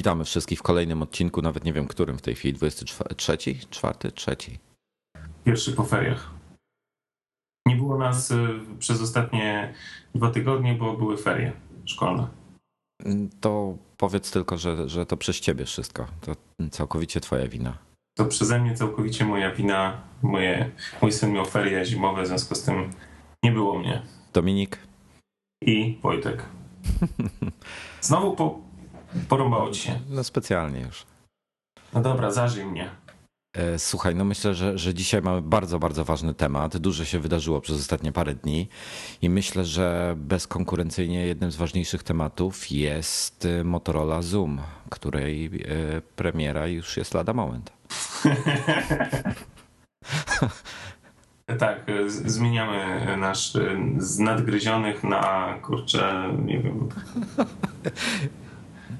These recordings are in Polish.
Witamy wszystkich w kolejnym odcinku, nawet nie wiem którym w tej chwili, 23, czwarty, trzeci. Pierwszy po feriach. Nie było nas y, przez ostatnie dwa tygodnie, bo były ferie szkolne. To powiedz tylko, że, że to przez ciebie wszystko. To całkowicie twoja wina. To przeze mnie całkowicie moja wina. Moje, mój syn miał ferie zimowe, w związku z tym nie było mnie. Dominik? I Wojtek. Znowu po, porąbało ci się. No specjalnie już. No dobra, zażyj mnie. E, słuchaj, no myślę, że, że dzisiaj mamy bardzo, bardzo ważny temat. Dużo się wydarzyło przez ostatnie parę dni i myślę, że bezkonkurencyjnie jednym z ważniejszych tematów jest e, Motorola Zoom, której e, premiera już jest lada moment. tak, zmieniamy nasz z nadgryzionych na kurczę, nie wiem.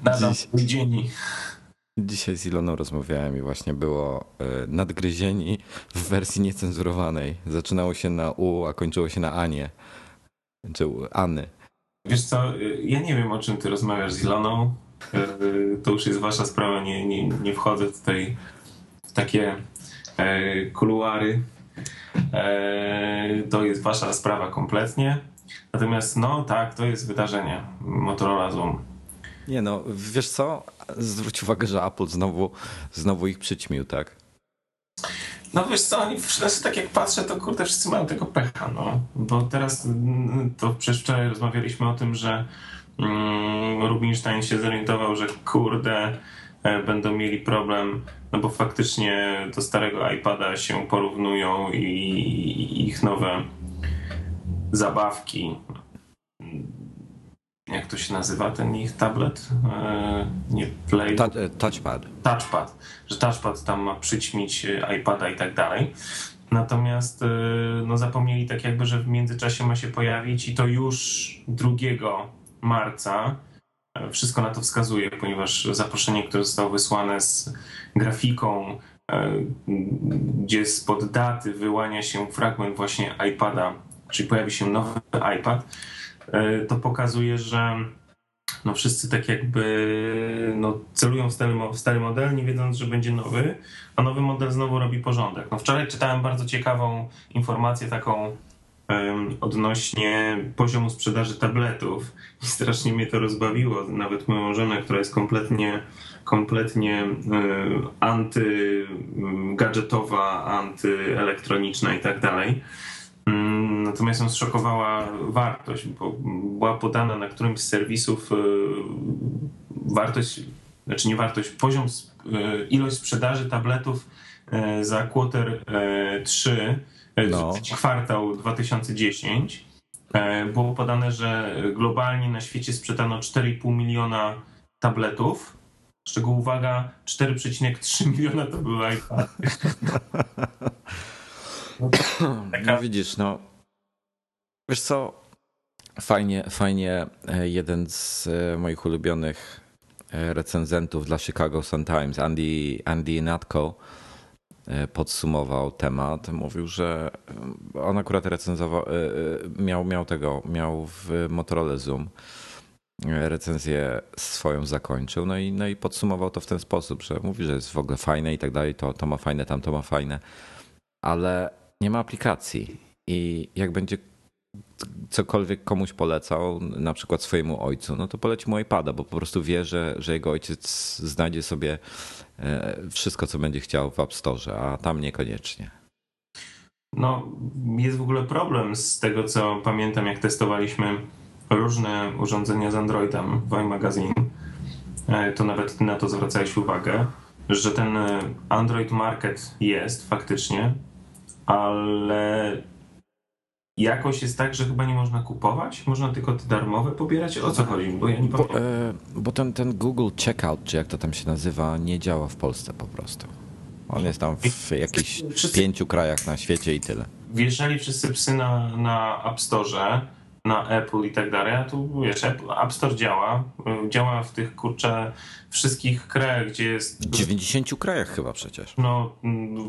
Na dzień. Dzisiaj z Iloną rozmawiałem i właśnie było e, nadgryzieni w wersji niecenzurowanej. Zaczynało się na U, a kończyło się na Anie. Czy Anny. Wiesz co, ja nie wiem o czym ty rozmawiasz z Iloną. E, to już jest wasza sprawa, nie, nie, nie wchodzę tutaj w takie e, kuluary. To jest wasza sprawa kompletnie. Natomiast no tak, to jest wydarzenie Motorola Zoom. Nie no, wiesz co? Zwróć uwagę, że Apple znowu, znowu ich przyćmił, tak? No wiesz co, oni wszyscy tak jak patrzę, to kurde, wszyscy mają tego pecha, no. Bo teraz, mm, to przecież wczoraj rozmawialiśmy o tym, że mm, Rubinstein się zorientował, że kurde, e, będą mieli problem, no bo faktycznie do starego iPada się porównują i ich nowe zabawki jak to się nazywa ten ich tablet? E, nie Play. E, touchpad. Touchpad. Że touchpad tam ma przyćmić e, iPada i tak dalej. Natomiast no, zapomnieli tak jakby, że w międzyczasie ma się pojawić i to już 2 marca. Wszystko na to wskazuje, ponieważ zaproszenie, które zostało wysłane z grafiką, gdzie spod daty wyłania się fragment właśnie iPada, czyli pojawi się nowy iPad, to pokazuje, że no wszyscy tak jakby no, celują w stary, w stary model, nie wiedząc, że będzie nowy, a nowy model znowu robi porządek. No wczoraj czytałem bardzo ciekawą informację taką um, odnośnie poziomu sprzedaży tabletów i strasznie mnie to rozbawiło. Nawet moją żonę, która jest kompletnie kompletnie antygadżetowa, antyelektroniczna i tak dalej natomiast ją zszokowała wartość, bo była podana na którymś z serwisów y, wartość, znaczy nie wartość, poziom, y, ilość sprzedaży tabletów y, za quarter 3, no. kwartał 2010. Było podane, że globalnie na świecie sprzedano 4,5 miliona tabletów, z czego uwaga, 4,3 miliona to były iPady. No widzisz, no. Wiesz co, fajnie, fajnie e, jeden z e, moich ulubionych e, recenzentów dla Chicago Sun-Times, Andy, Andy Natko, podsumował temat. Mówił, że on akurat recenzował, miał, miał tego, miał w Motorola Zoom recenzję swoją zakończył, no i, no i podsumował to w ten sposób, że mówi, że jest w ogóle fajne i tak dalej, to, to ma fajne, tam to ma fajne, ale nie ma aplikacji i jak będzie cokolwiek komuś polecał, na przykład swojemu ojcu, no to poleci mu iPada, bo po prostu wie, że, że jego ojciec znajdzie sobie e, wszystko, co będzie chciał w App Store, a tam niekoniecznie. No, jest w ogóle problem z tego, co pamiętam, jak testowaliśmy różne urządzenia z Androidem w iMagazine. E, to nawet na to zwracałeś uwagę, że ten Android Market jest faktycznie, ale jakoś jest tak, że chyba nie można kupować? Można tylko te darmowe pobierać? O co chodzi? Bo ja nie bo, e, bo ten, ten Google Checkout, czy jak to tam się nazywa, nie działa w Polsce po prostu. On jest tam w jakichś wszyscy, pięciu krajach na świecie i tyle. Wjeżdżali wszyscy psy na, na App Store na Apple i tak dalej, a tu wiesz, App Store działa, działa w tych kurczę wszystkich krajach, gdzie jest... W 90 krajach chyba przecież. No,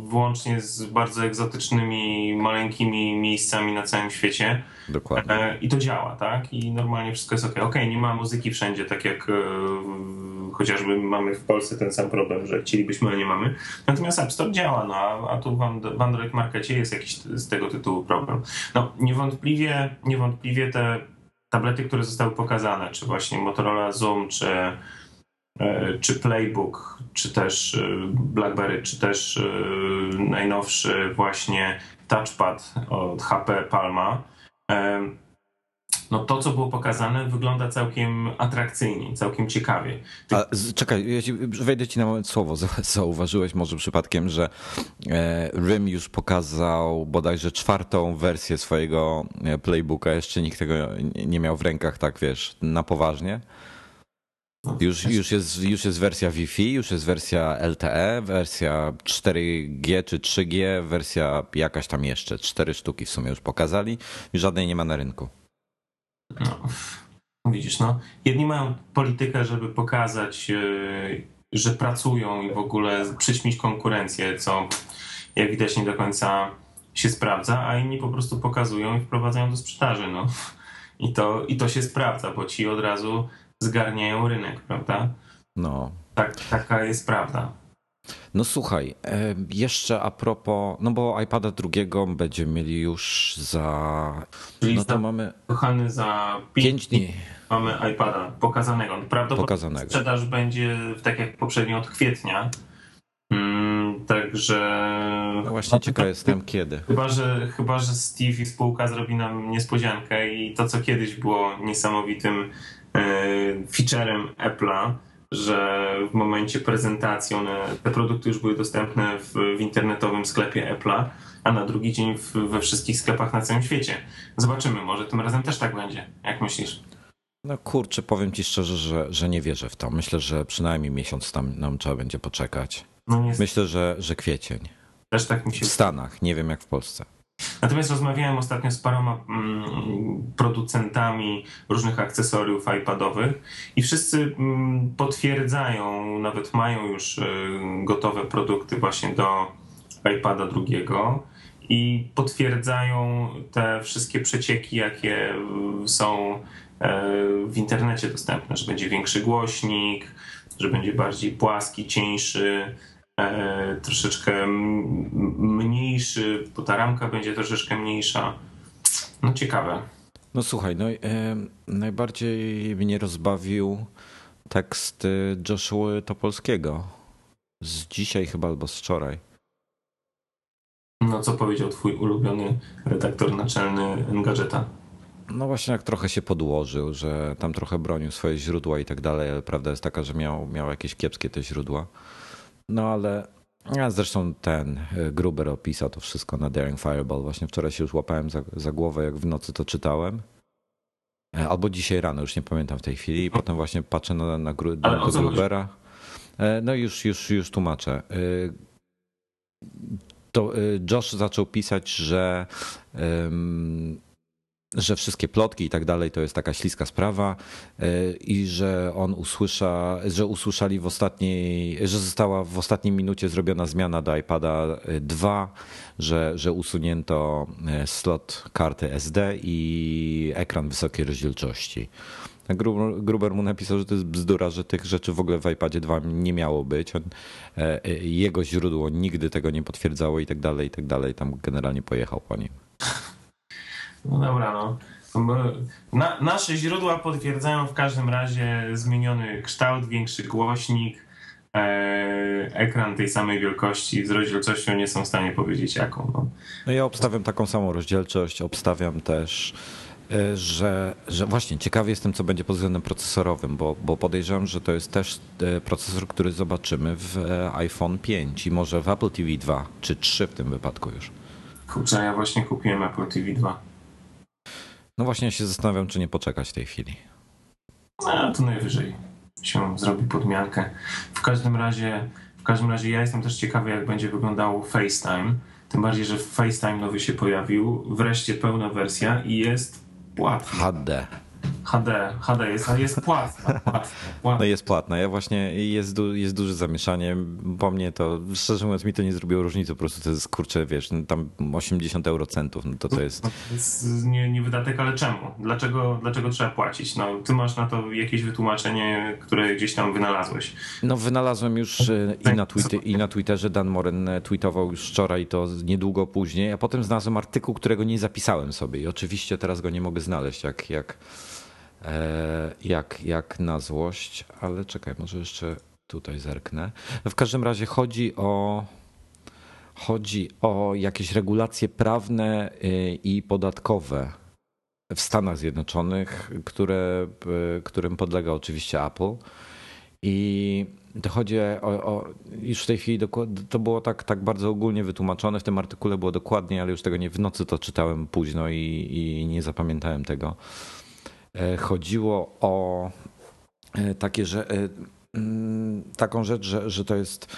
włącznie z bardzo egzotycznymi, maleńkimi miejscami na całym świecie. Dokładnie. I to działa, tak? I normalnie wszystko jest ok. Ok, nie ma muzyki wszędzie, tak jak chociażby mamy w Polsce ten sam problem, że chcielibyśmy, ale nie mamy. Natomiast App Store działa, no, a, a tu w, Android Markecie jest jakiś z tego tytułu problem. No, niewątpliwie, niewątpliwie te tablety, które zostały pokazane, czy właśnie Motorola Zoom, czy, e, czy Playbook, czy też e, BlackBerry, czy też e, najnowszy właśnie touchpad od HP Palma, no to, co było pokazane, wygląda całkiem atrakcyjnie, całkiem ciekawie. Ty... A, czekaj, ja ci, wejdę ci na moment słowo. Zauważyłeś może przypadkiem, że RIM już pokazał bodajże czwartą wersję swojego playbooka. Jeszcze nikt tego nie miał w rękach, tak wiesz, na poważnie. Już, już, jest, już jest wersja Wi-Fi, już jest wersja LTE, wersja 4G czy 3G, wersja jakaś tam jeszcze. Cztery sztuki w sumie już pokazali i żadnej nie ma na rynku. No, widzisz, no. Jedni mają politykę, żeby pokazać, e, że pracują i w ogóle przyćmić konkurencję, co jak widać nie do końca się sprawdza, a inni po prostu pokazują i wprowadzają do sprzedaży. No. I, to, I to się sprawdza, bo ci od razu zgarniają rynek, prawda? No. Tak, taka jest prawda. No słuchaj, e, jeszcze a propos, no bo iPada drugiego będziemy mieli już za. Czyli no to mamy. Kochany za 5 dni. Mamy iPada pokazanego. Prawdopodobnie pokazanego. sprzedaż będzie tak jak poprzednio od kwietnia. Hmm, także. No właśnie ciekaw jestem kiedy. Chyba że, chyba, że Steve i spółka zrobi nam niespodziankę i to, co kiedyś było niesamowitym e, featurem Apple'a że w momencie prezentacji one, te produkty już były dostępne w, w internetowym sklepie Apple'a, a na drugi dzień w, we wszystkich sklepach na całym świecie. Zobaczymy, może tym razem też tak będzie. Jak myślisz? No kurczę, powiem ci szczerze, że, że nie wierzę w to. Myślę, że przynajmniej miesiąc tam nam trzeba będzie poczekać. No Myślę, że, że kwiecień. Też tak mi się... W Stanach, nie wiem jak w Polsce. Natomiast rozmawiałem ostatnio z paroma mm, producentami różnych akcesoriów iPadowych i wszyscy mm, potwierdzają, nawet mają już y, gotowe produkty właśnie do iPada drugiego i potwierdzają te wszystkie przecieki, jakie y, są e, w internecie dostępne, że będzie większy głośnik, że będzie bardziej płaski, cieńszy, troszeczkę mniejszy, bo ta ramka będzie troszeczkę mniejsza. No ciekawe. No słuchaj, no, e, najbardziej mnie rozbawił tekst Joshua Topolskiego z dzisiaj chyba albo z wczoraj. No co powiedział twój ulubiony redaktor naczelny Engadgeta? No właśnie jak trochę się podłożył, że tam trochę bronił swoje źródła i tak dalej, ale prawda jest taka, że miał, miał jakieś kiepskie te źródła. No ale ja zresztą ten e, Gruber opisał to wszystko na Daring Fireball. Właśnie wczoraj się już łapałem za, za głowę, jak w nocy to czytałem. E, albo dzisiaj rano, już nie pamiętam w tej chwili. I potem właśnie patrzę na, na, Gru, na Grubera. E, no już, już, już tłumaczę. To Josh zaczął pisać, że że wszystkie plotki i tak dalej to jest taka śliska sprawa e, i że on usłysza, że usłyszeli w ostatniej, że została w ostatniej minucie zrobiona zmiana do iPada 2, że, że usunięto e, slot karty SD i ekran wysokiej rozdzielczości. Gruber mu napisał, że to jest bzdura, że tych rzeczy w ogóle w iPadzie 2 nie miało być. On, e, jego źródło nigdy tego nie potwierdzało i tak dalej, i tak dalej. Tam generalnie pojechał po nim. No dobra, no. Na, nasze źródła potwierdzają w każdym razie zmieniony kształt, większy głośnik, e, ekran tej samej wielkości z rozdzielczością nie są w stanie powiedzieć jaką. No. no ja obstawiam taką samą rozdzielczość, obstawiam też e, że, że właśnie ciekawy jestem, co będzie pod względem procesorowym, bo, bo podejrzewam, że to jest też e, procesor, który zobaczymy w e, iPhone 5 i może w Apple TV 2 czy 3 w tym wypadku już. Kurczę, ja właśnie kupiłem Apple TV 2. No właśnie się zastanawiam, czy nie poczekać w tej chwili. No, to najwyżej się zrobi podmiankę. W każdym razie, w każdym razie ja jestem też ciekawy, jak będzie wyglądało FaceTime. Tym bardziej, że FaceTime nowy się pojawił. Wreszcie pełna wersja i jest płatny. HD. HD, HD jest, jest płatna, płatna, płatna. No jest płatna. Ja właśnie jest, du, jest duże zamieszanie. Po mnie to, szczerze mówiąc, mi to nie zrobiło różnicy. Po prostu to jest kurczę, wiesz, no tam 80 eurocentów, no to to jest. No, to jest nie, nie wydatek, ale czemu? Dlaczego, dlaczego trzeba płacić? No, ty masz na to jakieś wytłumaczenie, które gdzieś tam wynalazłeś. No, wynalazłem już e, i na, tweety, i na Twitterze. Dan Moren e, tweetował już wczoraj to niedługo później, a potem znalazłem artykuł, którego nie zapisałem sobie i oczywiście teraz go nie mogę znaleźć, jak, jak jak, jak na złość, ale czekaj, może jeszcze tutaj zerknę. W każdym razie chodzi o, chodzi o jakieś regulacje prawne y, i podatkowe w Stanach Zjednoczonych, które, y, którym podlega oczywiście Apple. I to chodzi o, o, już w tej chwili to było tak, tak bardzo ogólnie wytłumaczone. W tym artykule było dokładnie, ale już tego nie w nocy to czytałem późno i, i nie zapamiętałem tego. E, chodziło o e, takie, że e, mm, taką rzecz, że, że to jest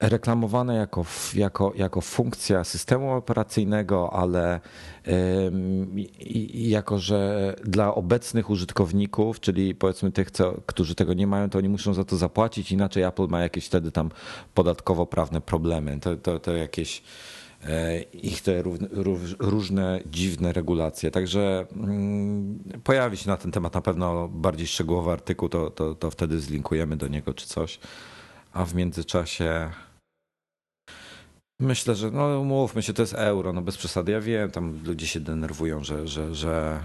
reklamowane jako, jako, jako funkcja systemu operacyjnego, ale jako, że dla obecnych użytkowników, czyli powiedzmy tych, co, którzy tego nie mają, to oni muszą za to zapłacić, inaczej Apple ma jakieś wtedy tam podatkowo-prawne problemy. To, to, to jakieś ich te różne dziwne regulacje. Także mm, pojawi się na ten temat na pewno bardziej szczegółowy artykuł, to, to, to wtedy zlinkujemy do niego czy coś. A w międzyczasie myślę, że no umówmy się, to jest euro, no bez przesady. Ja wiem, tam ludzie się denerwują, że, że, że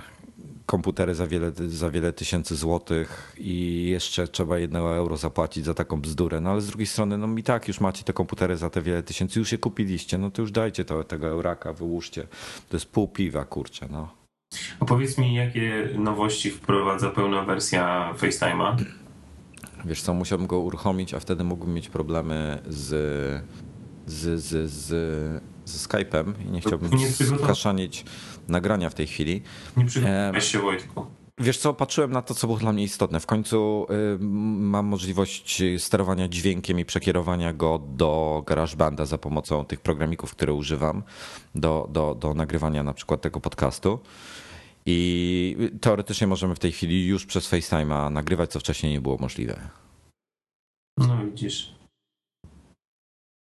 komputery za wiele, za wiele tysięcy złotych i jeszcze trzeba jednego euro zapłacić za taką bzdurę. No ale z drugiej strony, no i tak już macie te komputery za te wiele tysięcy, już je kupiliście, no to już dajcie to, tego euraka, wyłóżcie. To jest pół piwa, kurczę, no. Opowiedz mi, jakie nowości wprowadza pełna wersja FaceTime'a? Wiesz co, musiałbym go uruchomić, a wtedy mógłbym mieć problemy z, z, z, z, z Skype'em i nie chciałbym skaszanić nagrania w tej chwili. Nie przygotowałeś się Wojtku. Wiesz co, patrzyłem na to, co było dla mnie istotne. W końcu y, mam możliwość sterowania dźwiękiem i przekierowania go do GarageBanda za pomocą tych programików, które używam do, do, do nagrywania na przykład tego podcastu. I teoretycznie możemy w tej chwili już przez FaceTime'a nagrywać, co wcześniej nie było możliwe. No widzisz.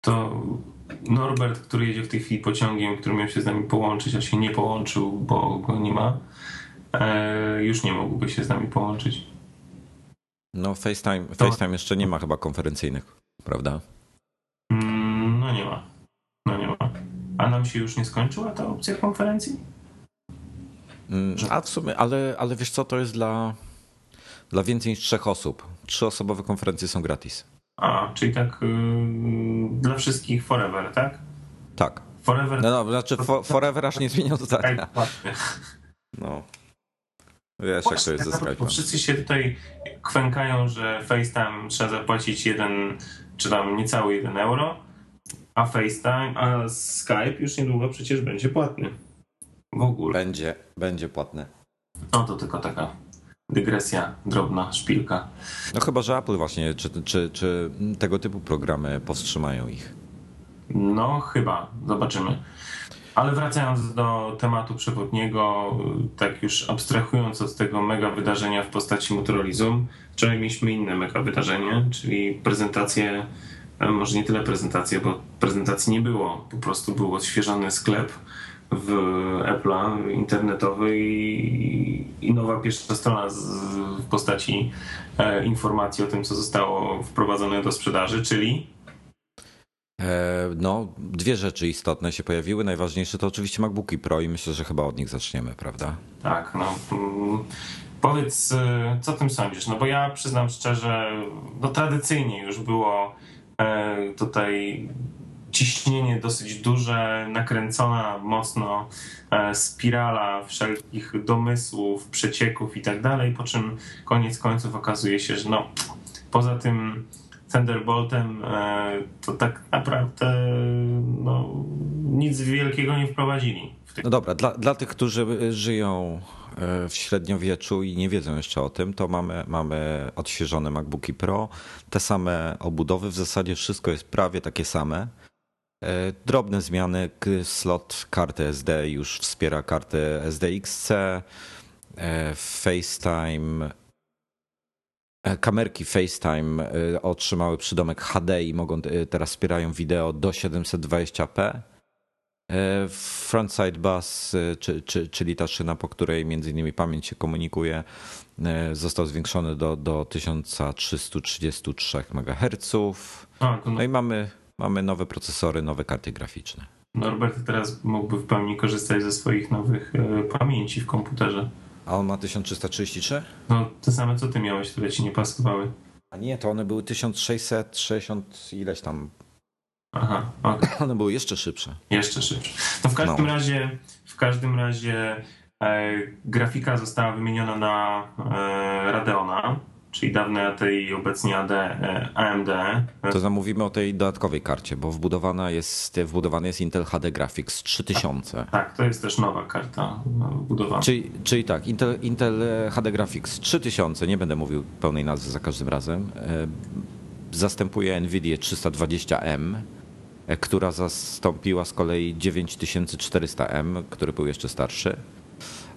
To Norbert, który jedzie w tej chwili pociągiem, który miał się z nami połączyć, a się nie połączył, bo go nie ma, e, już nie mógłby się z nami połączyć. No FaceTime, FaceTime jeszcze nie ma chyba konferencyjnych, prawda? Mm, no nie ma. No nie ma. A nam się już nie skończyła ta opcja konferencji? Mm, a w sumie, ale, ale wiesz co, to jest dla, dla więcej niż trzech osób. Trzyosobowe konferencje są gratis. A, czyli tak yy, dla wszystkich forever, tak? Tak. Forever. No, no znaczy for, forever aż nie zmienią zdania. No. Wiesz, jak to jest ze Skype'em. Wszyscy się tutaj kwękają, że FaceTime trzeba zapłacić jeden, czy tam niecały jeden euro, a FaceTime, a Skype już niedługo przecież będzie płatny. W ogóle. Będzie, będzie płatny. No to tylko taka dygresja, drobna szpilka. No chyba, że Apple właśnie, czy, czy, czy tego typu programy powstrzymają ich? No chyba, zobaczymy. Ale wracając do tematu przewodniego, tak już abstrahując od tego mega wydarzenia w postaci Motorola Zoom, wczoraj mieliśmy inne mega wydarzenie, czyli prezentację, e, może nie tyle prezentację, bo prezentacji nie było, po prostu był odświeżony sklep w Apple'a internetowy i, i, nowa pierwsza strona z, w postaci e, informacji o tym, co zostało wprowadzone do sprzedaży, czyli e, no, dwie rzeczy istotne się pojawiły. Najważniejsze to oczywiście MacBooki Pro i myślę, że chyba od nich zaczniemy, prawda? Tak, no. Mm, powiedz, e, co tym sądzisz? No bo ja przyznam szczerze, no tradycyjnie już było e, tutaj ciśnienie dosyć duże, nakręcona mocno e, spirala wszelkich domysłów, przecieków i tak dalej, po czym koniec końców okazuje się, że no, poza tym Thunderboltem e, to tak naprawdę no, nic wielkiego nie wprowadzili. No dobra, dla, dla tych, którzy żyją e, w średniowieczu i nie wiedzą jeszcze o tym, to mamy, mamy odświeżone MacBooki Pro, te same obudowy, w zasadzie wszystko jest prawie takie same. E, drobne zmiany, slot karty SD już wspiera kartę SDXC. FaceTime kamerki FaceTime otrzymały przydomek HD i mogą teraz wspierają wideo do 720p. Frontside bus, czy, czy, czyli ta szyna, po której między innymi pamięć się komunikuje, został zwiększony do, do 1333 MHz. No. no i mamy, mamy nowe procesory, nowe karty graficzne. Norbert teraz mógłby w pełni korzystać ze swoich nowych e, pamięci w komputerze. A on ma 1333? No, te same co ty miałeś, które ci nie pasowały. A nie, to one były 1660 ileś tam. Aha, okay. One były jeszcze szybsze. Jeszcze szybsze. No w każdym no. razie, w każdym razie e, grafika została wymieniona na e, Radeona czyli dawne ATI, obecnie AD, e, AMD. To zamówimy o tej dodatkowej karcie, bo wbudowana jest, wbudowany jest Intel HD Graphics 3000. Tak, tak, to jest też nowa karta wbudowana. Czyli, czyli tak, Intel, Intel HD Graphics 3000, nie będę mówił pełnej nazwy za każdym razem, e, zastępuje NVIDIA 320M, e, która zastąpiła z kolei 9400M, który był jeszcze starszy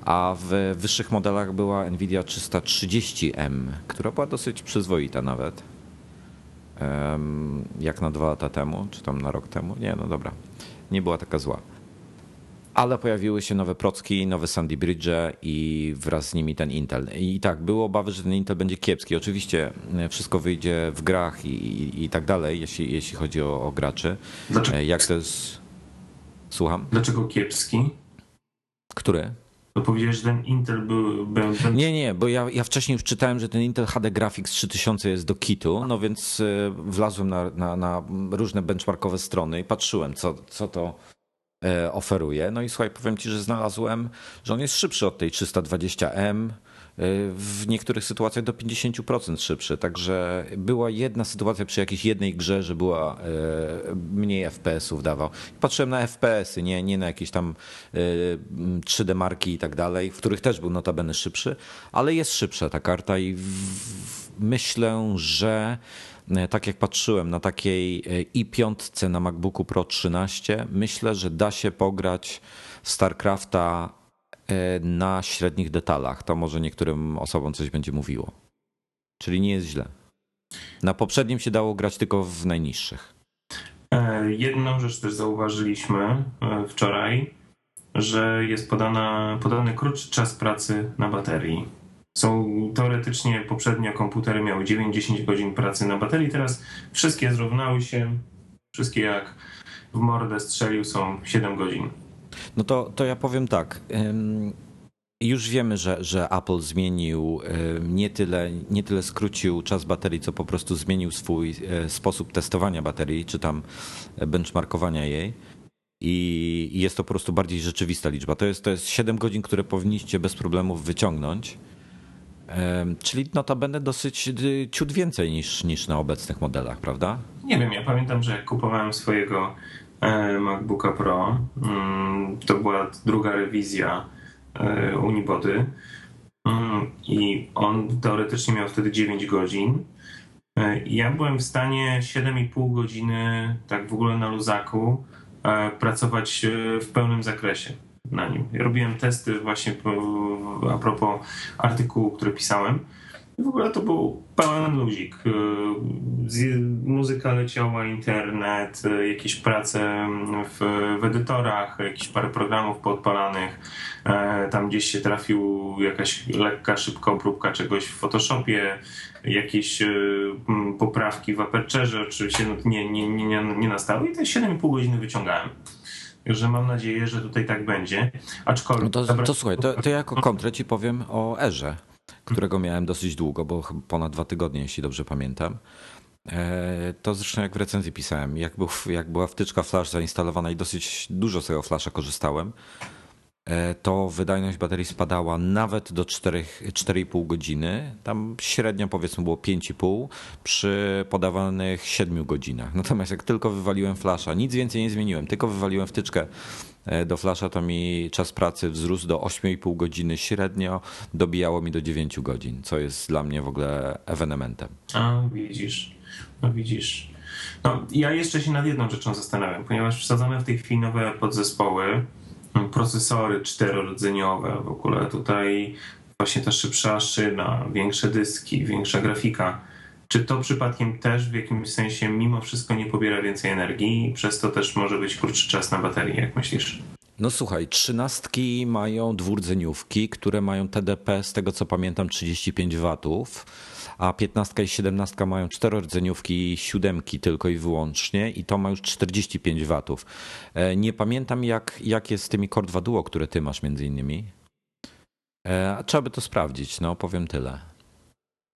a w wyższych modelach była Nvidia 330M, która była dosyć przyzwoita nawet. Jak na dwa lata temu, czy tam na rok temu. Nie, no dobra. Nie była taka zła. Ale pojawiły się nowe procki, nowe Sandy Bridge i wraz z nimi ten Intel. I tak, były obawy, że ten Intel będzie kiepski. Oczywiście e, wszystko wyjdzie w grach i, i, i tak dalej, jeśli, jeśli chodzi o, o graczy. Dlaczego? E, jak to jest... Słucham? Dlaczego kiepski? Który? To powiedziałeś, że ten Intel był... był ten... Nie, nie, bo ja, ja wcześniej już czytałem, że ten Intel HD Graphics 3000 jest do kitu, no więc e, wlazłem na, na, na różne benchmarkowe strony i patrzyłem, co, co to e, oferuje. No i słuchaj, powiem ci, że znalazłem, że on jest szybszy od tej 320M, w niektórych sytuacjach do 50% szybszy. Także była jedna sytuacja przy jakiejś jednej grze, że była e, mniej FPS-ów dawał. Patrzyłem na FPS-y, nie, nie na jakieś tam 3D e, marki i tak dalej, w których też był notabene szybszy, ale jest szybsza ta karta i myślę, że e, tak jak patrzyłem na takiej i5 na MacBooku Pro 13, myślę, że da się pograć w StarCrafta na średnich detalach. To może niektórym osobom coś będzie mówiło. Czyli nie jest źle. Na poprzednim się dało grać tylko w najniższych. E, jedną rzecz też zauważyliśmy e, wczoraj, że jest podana, podany krótszy czas pracy na baterii. Są teoretycznie poprzednio komputery miały 9-10 godzin pracy na baterii, teraz wszystkie zrównały się, wszystkie jak w mordę strzelił są 7 godzin. No to, to ja powiem tak. Już wiemy, że, że Apple zmienił, nie tyle, nie tyle skrócił czas baterii, co po prostu zmienił swój e, sposób testowania baterii, czy tam benchmarkowania jej. I jest to po prostu bardziej rzeczywista liczba. To jest, to jest 7 godzin, które powinniście bez problemów wyciągnąć. Czyli notabene dosyć y, ciut więcej niż, niż na obecnych modelach, prawda? Nie wiem, ja pamiętam, że kupowałem swojego E, MacBooka Pro. Mm, to była druga rewizja e, Unibody mm, i on teoretycznie miał wtedy 9 godzin. E, ja byłem w stanie 7,5 godziny, tak w ogóle na luzaku, pracować w pełnym zakresie na nim. Robiłem testy właśnie a propos artykułu, który pisałem w ogóle to był pełen luzik. Y, muzyka leciała, internet, y, jakieś prace w, w edytorach, jakieś parę programów podpalanych. E, tam gdzieś się trafił jakaś lekka, szybka próbka czegoś w Photoshopie, jakieś y, poprawki w Aperture oczywiście no, nie, nie, nie, nie nastały i te 7,5 godziny wyciągałem. Także mam nadzieję, że tutaj tak będzie. Aczkolwiek. No to, to słuchaj, to, to jako kontrę ci powiem o Erze którego miałem dosyć długo, bo ponad dwa tygodnie, jeśli dobrze pamiętam. E, to zresztą jak w recenzji pisałem, jak, był, jak była wtyczka flash zainstalowana i dosyć dużo z tego flasha korzystałem, to wydajność baterii spadała nawet do 4,5 godziny. Tam średnio powiedzmy było 5,5 przy podawanych 7 godzinach. Natomiast jak tylko wywaliłem flasha, nic więcej nie zmieniłem, tylko wywaliłem wtyczkę E, do Flasha to mi czas pracy wzrósł do 8,5 godziny średnio, dobijało mi do 9 godzin, co jest dla mnie w ogóle ewenementem. A, widzisz, no widzisz. No, ja jeszcze się nad jedną rzeczą zastanawiam, ponieważ wsadzone w tej chwili nowe podzespoły, procesory czterorodzeniowe w ogóle tutaj właśnie ta szybsza szyna, większe dyski, większa grafika. Czy to przypadkiem też w jakimś sensie mimo wszystko nie pobiera więcej energii i przez to też może być krótszy czas na baterii, jak myślisz? No słuchaj, trzynastki mają dwurdzeniówki, które mają TDP, z tego co pamiętam, 35 watów, a 15 i 17 mają czterordzeniówki, siódemki tylko i wyłącznie i to ma już 45 watów. E, nie pamiętam jak, jak jest z tymi Core 2 Duo, które ty masz między innymi. E, trzeba by to sprawdzić, no powiem tyle.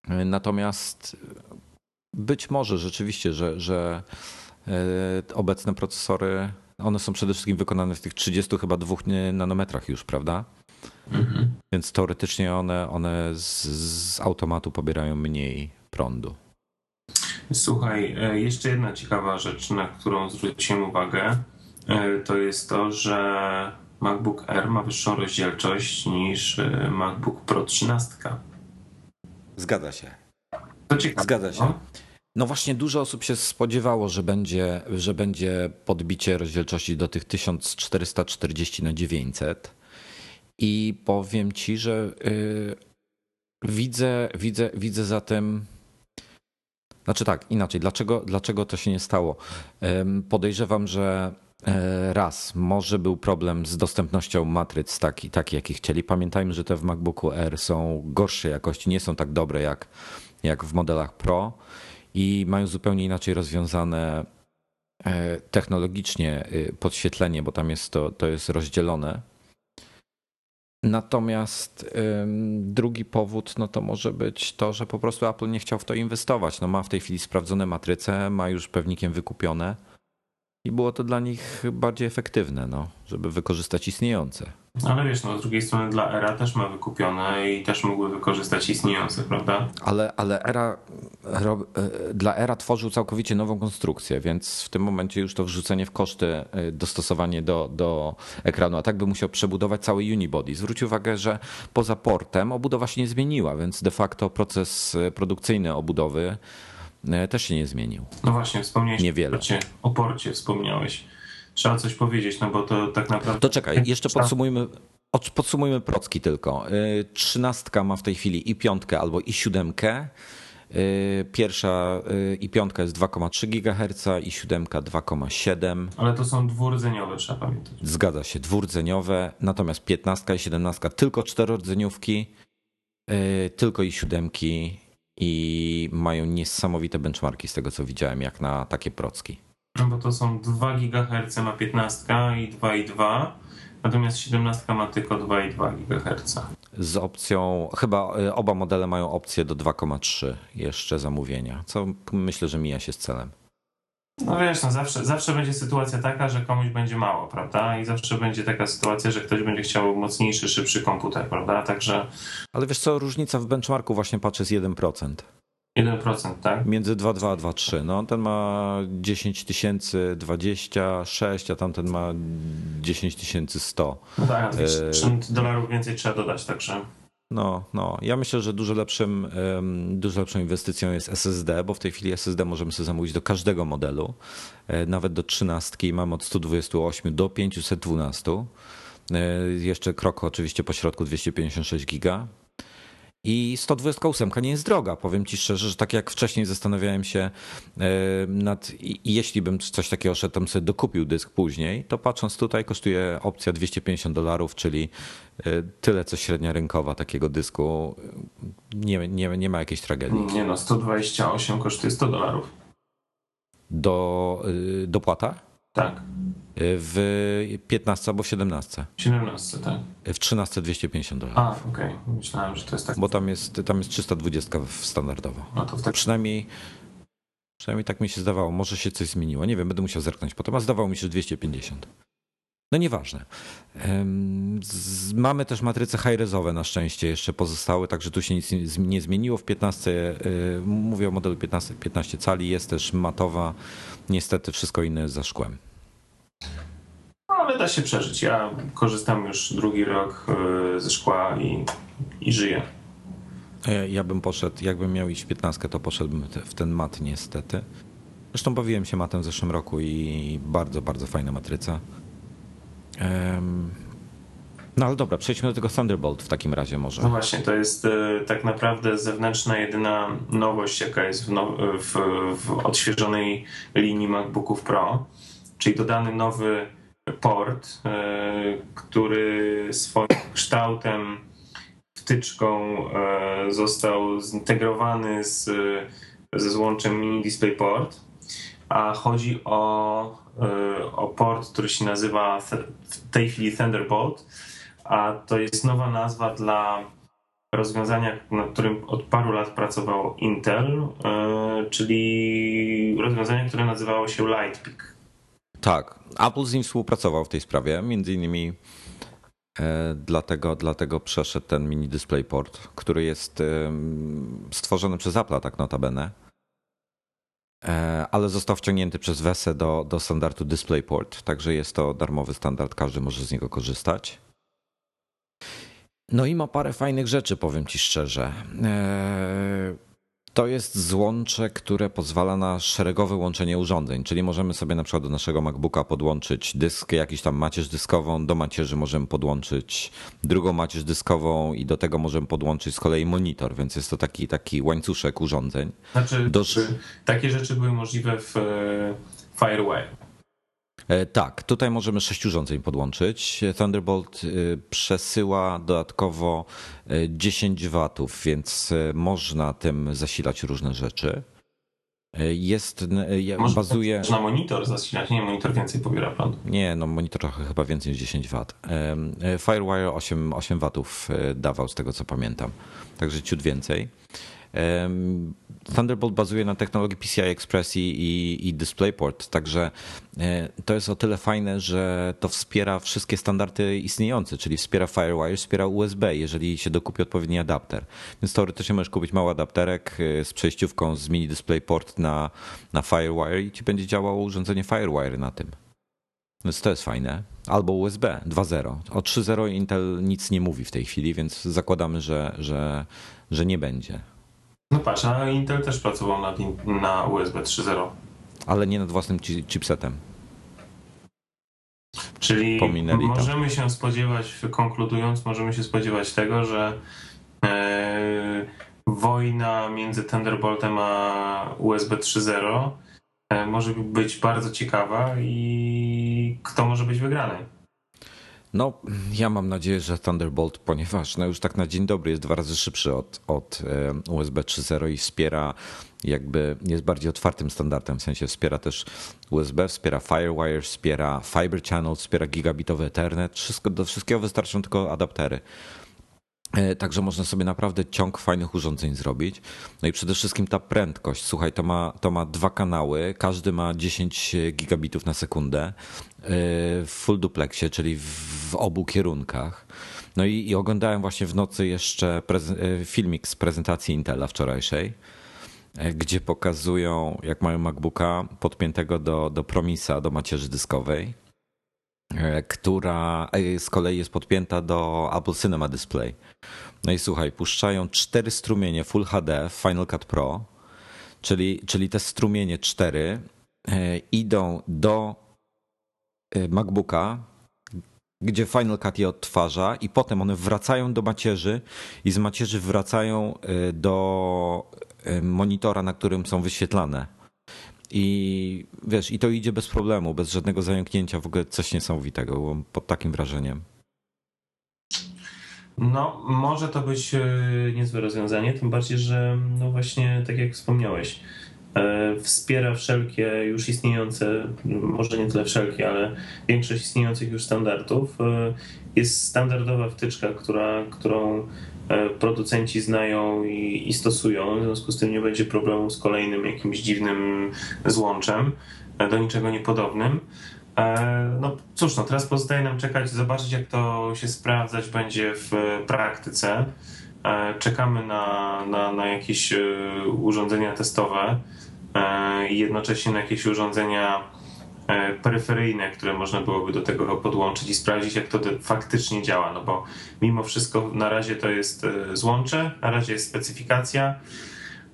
E, natomiast być może rzeczywiście, że, że obecne procesory one są przede wszystkim wykonane w tych 30 chyba dwóch nanometrach już, prawda? Mhm. Więc teoretycznie one, one z, z automatu pobierają mniej prądu. Słuchaj, e, jeszcze jedna ciekawa rzecz, na którą zwróciłem uwagę, e, to jest to, że MacBook Air ma wyższą rozdzielczość niż e, MacBook Pro 13. Zgadza się. To ciekawe. Zgadza się. No? No właśnie dużo osób się spodziewało, że będzie, że będzie podbicie rozdzielczości do tych 1440 na 900 i powiem ci, że yy, widzę, widzę, widzę zatem znaczy tak, inaczej, dlaczego, dlaczego to się nie stało? Podejrzewam, że e, raz, może był problem z dostępnością matryc taki, taki jaki chcieli. Pamiętajmy, że te w MacBooku R są gorszej jakości, nie są tak dobre jak, jak w modelach Pro i mają zupełnie inaczej rozwiązane e, technologicznie y, podświetlenie, bo tam jest to, to jest rozdzielone. Natomiast drugi powód, no to może być to, że po prostu Apple nie chciał w to inwestować. No ma w tej chwili sprawdzone matryce, ma już pewnikiem wykupione i było to dla nich bardziej efektywne, no, żeby wykorzystać istniejące. Ale wiesz, no z drugiej strony dla ERA też ma wykupione i też mógłby wykorzystać istniejące, prawda? Ale, ale ERA, e, dla ERA tworzył całkowicie nową konstrukcję, więc w tym momencie już to wrzucenie w koszty, e, dostosowanie do, do ekranu, a tak by musiał przebudować cały unibody. Zwróć uwagę, że poza portem obudowa się nie zmieniła, więc de facto proces e, produkcyjny obudowy też się nie zmienił. No właśnie, wspomniałeś Niewiele. o porcie, wspomniałeś trzeba coś powiedzieć, no bo to tak naprawdę... To czekaj, jeszcze podsumujmy, podsumujmy procki tylko. Y, trzynastka ma w tej chwili i piątkę albo i siódemkę. Y, pierwsza i piątka jest 2,3 GHz i siódemka 2,7. Ale to są dwurdzeniowe, trzeba pamiętać. Zgadza się, dwurdzeniowe, natomiast 15 i 17 tylko czterordzenioówki, tylko i siódemki i mają niesamowite benchmarki z tego co widziałem, jak na takie procki. No bo to są 2 GHz ma 15 i 2,2, natomiast 17 ma tylko 2,2 GHz. Z opcją, chyba y, oba modele mają opcję do 2,3 jeszcze zamówienia, co myślę, że mija się z celem. No wiesz, no zawsze, zawsze będzie sytuacja taka, że komuś będzie mało, prawda? I zawsze będzie taka sytuacja, że ktoś będzie chciał mocniejszy, szybszy komputer, prawda? Także. Ale wiesz co, różnica w benchmarku właśnie patrzę jest 1%. 1%, tak? Między 2,2 a 2,3. No, ten ma 10 tysięcy 26, a tamten ma 10 tysięcy 100. No tak, a 30 dolarów więcej trzeba dodać, także. No, no. Ja myślę, że dużo lepszym, dużo lepszą inwestycją jest SSD, bo w tej chwili SSD możemy sobie zamówić do każdego modelu, e, nawet do 13 mamy od 128 do 512. E, jeszcze krok oczywiście po środku 256 giga. I 128 nie jest droga. Powiem ci szczerze, że tak jak wcześniej zastanawiałem się e, nad, jeśli bym coś takiego szedł, sobie dokupił dysk później, to patrząc tutaj kosztuje opcja 250 dolarów, czyli tyle co średnia rynkowa takiego dysku. Nie, nie, nie ma jakiejś tragedii. Nie no, 128 kosztuje 100 dolarów. Do, e, dopłata? Tak. W 15 albo w 17. 17, tak. W 13 250 dolarów. A, okej. Okay. Myślałem, że to jest tak. Bo tam jest, tam jest 320 standardowo. No to, tak... przynajmniej, przynajmniej tak mi się zdawało. Może się coś zmieniło. Nie wiem, będę musiał zerknąć potem, a zdawało mi się, że 250. No nieważne. Mamy też matryce high-resowe na szczęście jeszcze pozostałe, także tu się nic nie zmieniło. W 15, y, mówię o modelu 15, 15 cali, jest też matowa. Niestety wszystko inne jest za szkłem. No, ale da się przeżyć. Ja korzystam już drugi rok y, ze szkła i, i żyję. E, ja bym poszedł, jakbym miał iść w 15, to poszedłbym w ten mat niestety. Zresztą bawiłem się matem w zeszłym roku i bardzo, bardzo fajna matryca. No ale dobra, przejdźmy do tego Thunderbolt w takim razie może. No właśnie, to jest tak naprawdę zewnętrzna jedyna nowość, jaka jest w, now, w, w odświeżonej linii MacBooków Pro, czyli dodany nowy port, który swoim kształtem, wtyczką został zintegrowany z, ze złączem Mini DisplayPort, a chodzi o, o port, który się nazywa w tej chwili Thunderbolt. A to jest nowa nazwa dla rozwiązania, nad którym od paru lat pracował Intel, e, czyli rozwiązanie, które nazywało się Lightpeak. Tak, Apple z nim współpracował w tej sprawie, między innymi e, dlatego, dlatego przeszedł ten mini DisplayPort, który jest stworzony przez Apple, tak notabene, e, ale został wciągnięty przez WESE do, do standardu DisplayPort, także jest to darmowy standard, każdy może z niego korzystać. No i ma parę fajnych rzeczy, powiem ci szczerze. Eee, to jest złącze, które pozwala na szeregowe łączenie urządzeń, czyli możemy sobie na przykład do naszego MacBooka podłączyć dysk, jakiś tam macierz dyskową, do macierzy możemy podłączyć drugą macierz dyskową i do tego możemy podłączyć z kolei monitor, więc jest to taki, taki łańcuszek urządzeń. Znaczy, do... takie rzeczy były możliwe w FireWire. E, tak, tutaj możemy sześć urządzeń podłączyć. Thunderbolt e, przesyła dodatkowo 10 e, watów, więc można tym zasilać różne rzeczy. Jest, Może bazuje... na monitor zasilać, nie, monitor więcej pobiera prądu. Nie, no monitor trochę chyba więcej niż 10 wat. Firewire 8, 8 watów dawał z tego co pamiętam, także ciut więcej. Thunderbolt bazuje na technologii PCI Express i, i, DisplayPort, także e, to jest o tyle fajne, że to wspiera wszystkie standardy istniejące, czyli wspiera FireWire, wspiera USB, jeżeli się dokupi odpowiedni adapter. Więc teoretycznie możesz kupić mały adapterek e, z przejściówką z mini DisplayPort na, na FireWire i ci będzie działało urządzenie FireWire na tym. Więc to jest fajne. Albo USB 2.0. O 3.0 Intel nic nie mówi w tej chwili, więc zakładamy, że, że, że nie będzie. No patrz, a Intel też pracował nad, na USB 3.0. Ale nie nad własnym chipsetem. Czyli Pominęli możemy się spodziewać, konkludując, możemy się spodziewać tego, że e, wojna między Thunderboltem a USB 3.0 e, może być bardzo ciekawa i kto może być wygrany. No, ja mam nadzieję, że Thunderbolt, ponieważ no już tak na dzień dobry jest dwa razy szybszy od, od e, USB 3.0 i wspiera jakby, jest bardziej otwartym standardem, w sensie wspiera też USB, wspiera Firewire, wspiera Fiber Channel, wspiera gigabitowy Ethernet, wszystko, do wszystkiego wystarczą tylko adaptery. E, także można sobie naprawdę ciąg fajnych urządzeń zrobić. No i przede wszystkim ta prędkość. Słuchaj, to ma, to ma dwa kanały, każdy ma 10 gigabitów na sekundę e, w full duplexie, czyli w obu kierunkach. No i, i oglądałem właśnie w nocy jeszcze e, filmik z prezentacji Intela wczorajszej, gdzie pokazują, jak mają MacBooka podpiętego do, do Promisa, do macierzy dyskowej która e, z kolei jest podpięta do Apple Cinema Display. No i słuchaj, puszczają cztery strumienie Full HD w Final Cut Pro, czyli, czyli te strumienie cztery e, idą do MacBooka, gdzie Final Cut je odtwarza i potem one wracają do macierzy i z macierzy wracają do monitora, na którym są wyświetlane. I wiesz, i to idzie bez problemu, bez żadnego zająknięcia, w ogóle coś niesamowitego, byłem pod takim wrażeniem. No, może to być e, niezłe rozwiązanie, tym bardziej, że no właśnie, tak jak wspomniałeś, e, wspiera wszelkie już istniejące, może nie tyle wszelkie, ale większość istniejących już standardów. E, jest standardowa wtyczka, która, którą producenci znają i, i, stosują. W związku z tym nie będzie problemu z kolejnym jakimś dziwnym złączem, e, do niczego niepodobnym. E, no cóż, no teraz pozostaje nam czekać, zobaczyć jak to się sprawdzać będzie w praktyce. Czekamy na, na, na jakieś urządzenia testowe i jednocześnie na jakieś urządzenia E, peryferyjne, które można byłoby do tego podłączyć i sprawdzić, jak to faktycznie działa. No bo mimo wszystko na razie to jest e, złącze, na razie jest specyfikacja,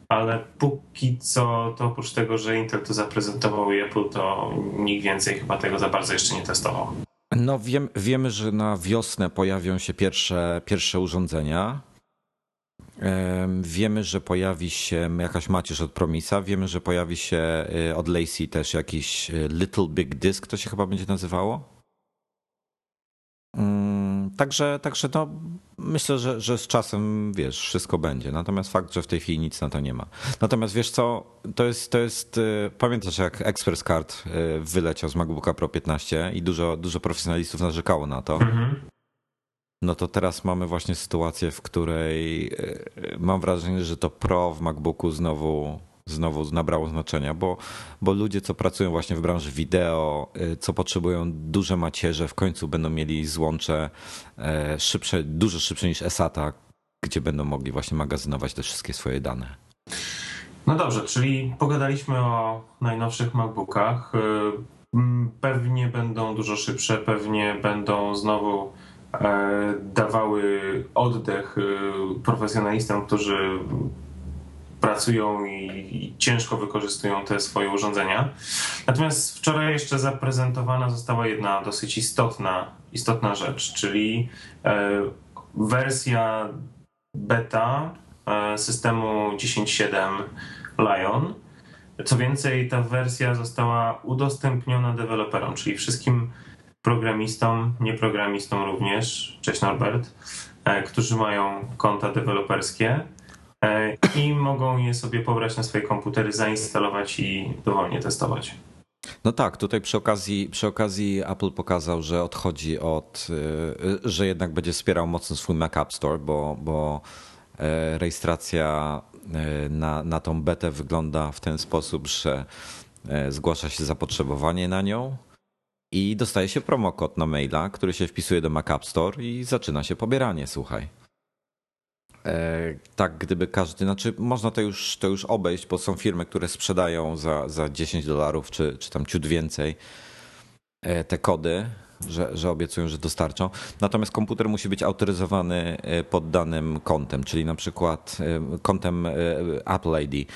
ale póki co, to oprócz tego, że Intel to zaprezentował i Apple, to nikt więcej chyba tego za bardzo jeszcze nie testował. No wiem, wiemy, że na wiosnę pojawią się pierwsze, pierwsze urządzenia. Wiemy, że pojawi się jakaś macierz od Promisa. Wiemy, że pojawi się y, od Lacey też jakiś y, Little Big Disc, to się chyba będzie nazywało. Mm, także, także no, myślę, że, że z czasem wiesz, wszystko będzie. Natomiast fakt, że w tej chwili nic na to nie ma. Natomiast wiesz co, to jest, to jest y, pamiętasz jak Express Card wyleciał z MacBooka Pro 15 i dużo, dużo profesjonalistów narzekało na to. Mhm no to teraz mamy właśnie sytuację, w której e, mam wrażenie, że to Pro w MacBooku znowu, znowu nabrało znaczenia, bo, bo ludzie, co pracują właśnie w branży wideo, e, co potrzebują duże macierze, w końcu będą mieli złącze e, szybsze, dużo szybsze niż ESATA, gdzie będą mogli właśnie magazynować te wszystkie swoje dane. No dobrze, czyli pogadaliśmy o najnowszych MacBookach. Pewnie będą dużo szybsze, pewnie będą znowu dawały oddech e, profesjonalistom, którzy pracują i, ciężko wykorzystują te swoje urządzenia. Natomiast wczoraj jeszcze zaprezentowana została jedna dosyć istotna, istotna rzecz, czyli e, wersja beta systemu 10.7 Lion. Co więcej, ta wersja została udostępniona deweloperom, czyli wszystkim programistom, nieprogramistom również, cześć Norbert, e, którzy mają konta deweloperskie e, i mogą je sobie pobrać na swoje komputery, zainstalować i dowolnie testować. No tak, tutaj przy okazji, przy okazji Apple pokazał, że odchodzi od, e, że jednak będzie wspierał mocno swój Mac App Store, bo, bo rejestracja na, na tą betę wygląda w ten sposób, że zgłasza się zapotrzebowanie na nią, i dostaje się promokod na maila, który się wpisuje do Mac App Store i zaczyna się pobieranie, słuchaj. E, tak, gdyby każdy, znaczy można to już, to już obejść, bo są firmy, które sprzedają za, za 10 dolarów czy, czy tam ciut więcej e, te kody, że, że obiecują, że dostarczą. Natomiast komputer musi być autoryzowany e, pod danym kontem, czyli na przykład kontem Apple ID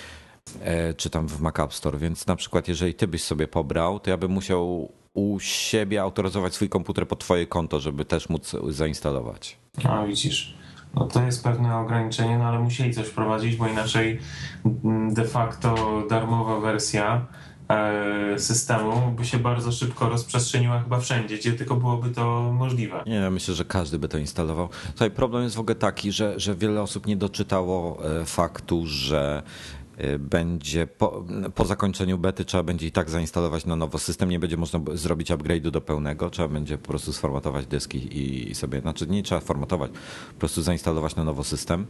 czy tam w Mac App Store. Więc na przykład, jeżeli ty byś sobie pobrał, to ja bym musiał u siebie autoryzować swój komputer pod twoje konto, żeby też móc zainstalować. A widzisz. No to jest pewne ograniczenie, no ale musieli coś wprowadzić, bo inaczej mm, de facto darmowa wersja e, systemu by się bardzo szybko rozprzestrzeniła chyba wszędzie, gdzie tylko byłoby to możliwe. Nie, myślę, że każdy by to instalował. Tutaj problem jest w ogóle taki, że, że wiele osób nie doczytało e, faktu, że będzie po, po, zakończeniu bety trzeba będzie i tak zainstalować na nowo system, nie będzie można zrobić upgrade'u do pełnego, trzeba będzie po prostu sformatować dyski i sobie, znaczy nie trzeba formatować, po prostu zainstalować na nowo system.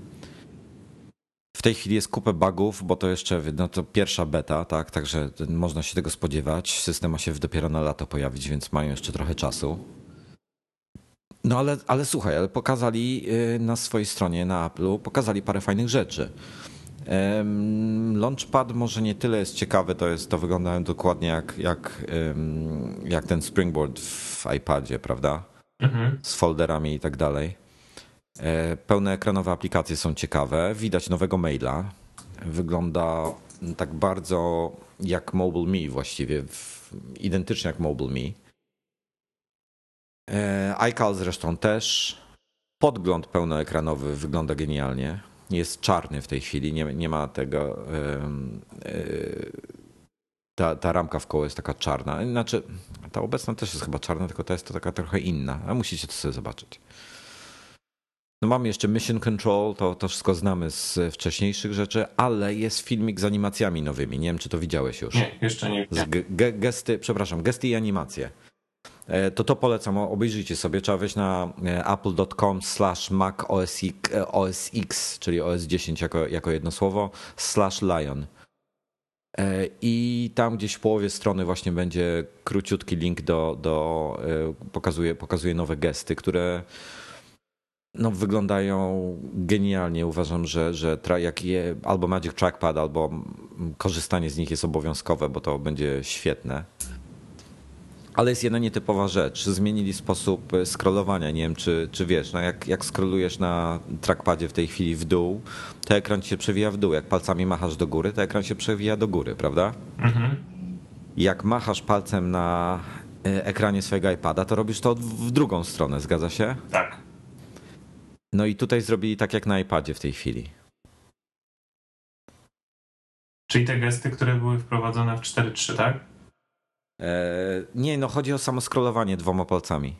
W tej chwili jest kupę bugów, bo to jeszcze no to pierwsza beta, tak, także można się tego spodziewać. System ma się dopiero na lato pojawić, więc mają jeszcze trochę czasu. No ale, ale słuchaj, ale pokazali y, na swojej stronie na Apple, pokazali parę fajnych rzeczy. Launchpad może nie tyle jest ciekawy, to jest to wygląda dokładnie jak, jak, jak ten springboard w iPadzie, prawda? Mhm. Z folderami i tak dalej. E, pełne ekranowe aplikacje są ciekawe. Widać nowego maila. Wygląda tak bardzo jak Mobile Me właściwie, identycznie jak Mobile Me. E, iCal zresztą też. Podgląd pełnoekranowy wygląda genialnie jest czarny w tej chwili, nie, nie ma tego. Ta, ta ramka w koło jest taka czarna. Znaczy, ta obecna też jest chyba czarna, tylko ta jest to taka trochę inna, a musicie to sobie zobaczyć. No mamy jeszcze Mission Control, to, to wszystko znamy z wcześniejszych rzeczy, ale jest filmik z animacjami nowymi. Nie wiem, czy to widziałeś już. Nie, jeszcze nie. Z gesty, przepraszam, gesty i animacje. E, to to polecam, obejrzyjcie sobie. Trzeba wejść na e, apple.com slash mac OS X, czyli OS 10 jako, jako jedno słowo, slash lion. E, I tam gdzieś w połowie strony właśnie będzie króciutki link do, do pokazuje, pokazuje nowe gesty, które no, wyglądają genialnie. Uważam, że, że jak je, albo Magic Trackpad, albo korzystanie z nich jest obowiązkowe, bo to będzie świetne. Ale jest jedna nietypowa rzecz. Zmienili sposób e, scrollowania. Nie wiem, czy, czy wiesz, no jak, jak scrollujesz na trackpadzie w tej chwili w dół, to ekran ci się przewija w dół. Jak palcami machasz do góry, to ekran się przewija do góry, prawda? Mhm. Jak machasz palcem na ekranie swojego iPada, to robisz to w drugą stronę, zgadza się? Tak. No i tutaj zrobili tak jak na iPadzie w tej chwili. Czyli te gesty, które były wprowadzone w 4.3, tak? Eee, nie, no chodzi o samo scrollowanie dwoma palcami.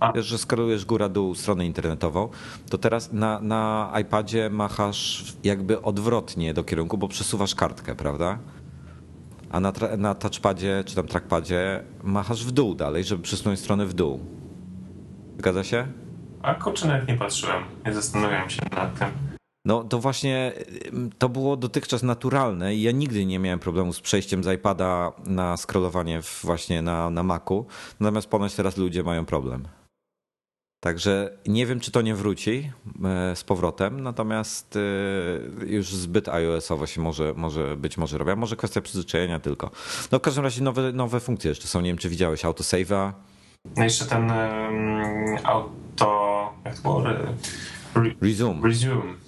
A. Wiesz, że skrolujesz góra-dół stronę internetową, to teraz na, na iPadzie machasz jakby odwrotnie do kierunku, bo przesuwasz kartkę, prawda? A na, na touchpadzie czy tam trackpadzie machasz w dół dalej, żeby przesunąć stronę w dół. Zgadza się? A kurczę, nawet nie patrzyłem. Nie zastanawiałem się nad tym. No to właśnie to było dotychczas naturalne i ja nigdy nie miałem problemu z przejściem z iPada na scrollowanie właśnie na, na Macu. Natomiast ponoć teraz ludzie mają problem. Także nie wiem, czy to nie wróci e, z powrotem, natomiast e, już zbyt iOS-owo się może, może być może robi, a może kwestia przyzwyczajenia tylko. No w każdym razie nowe, nowe funkcje jeszcze są, nie wiem, czy widziałeś autosave'a. No jeszcze ten um, auto, jak to było? Re, resume. Resume.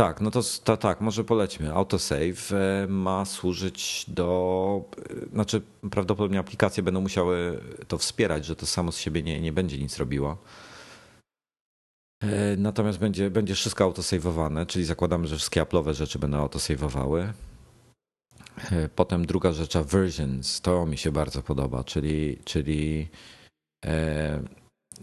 Tak, no to, to tak, może polećmy. Autosave e, ma służyć do. E, znaczy, prawdopodobnie aplikacje będą musiały to wspierać, że to samo z siebie nie, nie będzie nic robiło. E, natomiast będzie, będzie wszystko autosaveowane, czyli zakładamy, że wszystkie Apple'owe rzeczy będą autosaveowały. Potem druga rzecz, versions, to mi się bardzo podoba, czyli, czyli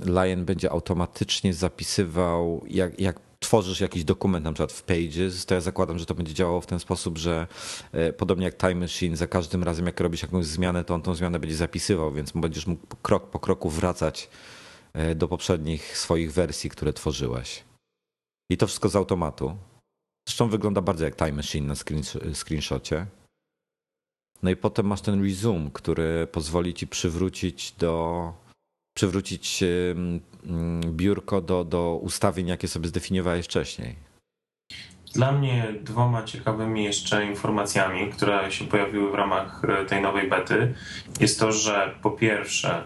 Lion będzie automatycznie zapisywał, jak, jak tworzysz jakiś dokument na przykład w Pages, to ja zakładam, że to będzie działało w ten sposób, że e, podobnie jak Time Machine, za każdym razem jak robisz jakąś zmianę, to on tą zmianę będzie zapisywał, więc będziesz mógł krok po kroku wracać e, do poprzednich swoich wersji, które tworzyłeś. I to wszystko z automatu. Zresztą wygląda bardzo jak Time Machine na screen, screenshocie. No i potem masz ten resume, który pozwoli ci przywrócić do przywrócić biurko do, do ustawień, jakie sobie zdefiniowałeś wcześniej? Dla mnie dwoma ciekawymi jeszcze informacjami, które się pojawiły w ramach e, tej nowej bety, jest to, że po pierwsze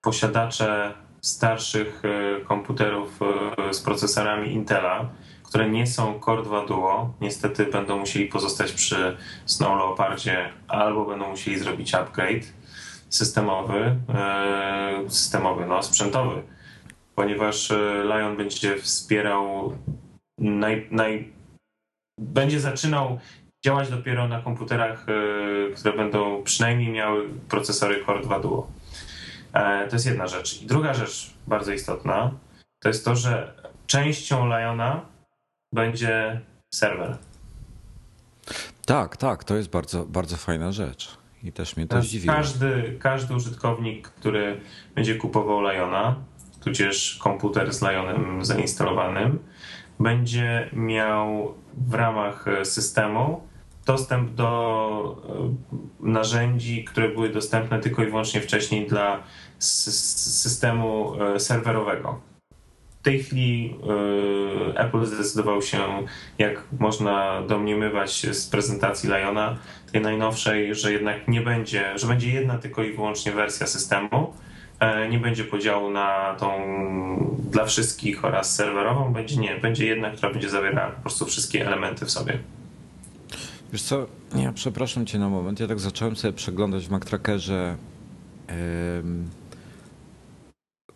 posiadacze starszych e, komputerów e, z procesorami Intela, które nie są Core 2 Duo, niestety będą musieli pozostać przy Snow Leopardzie albo będą musieli zrobić upgrade systemowy, systemowy, no sprzętowy ponieważ e, Lion będzie wspierał naj, naj, będzie zaczynał działać dopiero na komputerach, e, które będą przynajmniej miały procesory Core 2 Duo. E, to jest jedna rzecz. I druga rzecz bardzo istotna to jest to, że częścią Liona będzie serwer. Tak, tak, to jest bardzo, bardzo fajna rzecz. I też mnie to zdziwiło. Każdy, każdy użytkownik, który będzie kupował Liona, tudzież komputer z Lionem zainstalowanym, będzie miał w ramach e, systemu dostęp do e, narzędzi, które były dostępne tylko i wyłącznie wcześniej dla systemu e, serwerowego. W tej chwili Apple zdecydował się, jak można domniemywać z prezentacji Liona, tej najnowszej, że jednak nie będzie, że będzie jedna tylko i wyłącznie wersja systemu, E, nie będzie podziału na tą dla wszystkich oraz serwerową, będzie nie, będzie jedna, która będzie zawierała po prostu wszystkie elementy w sobie. Wiesz co, ja przepraszam cię na moment, ja tak zacząłem sobie przeglądać w MacTrackerze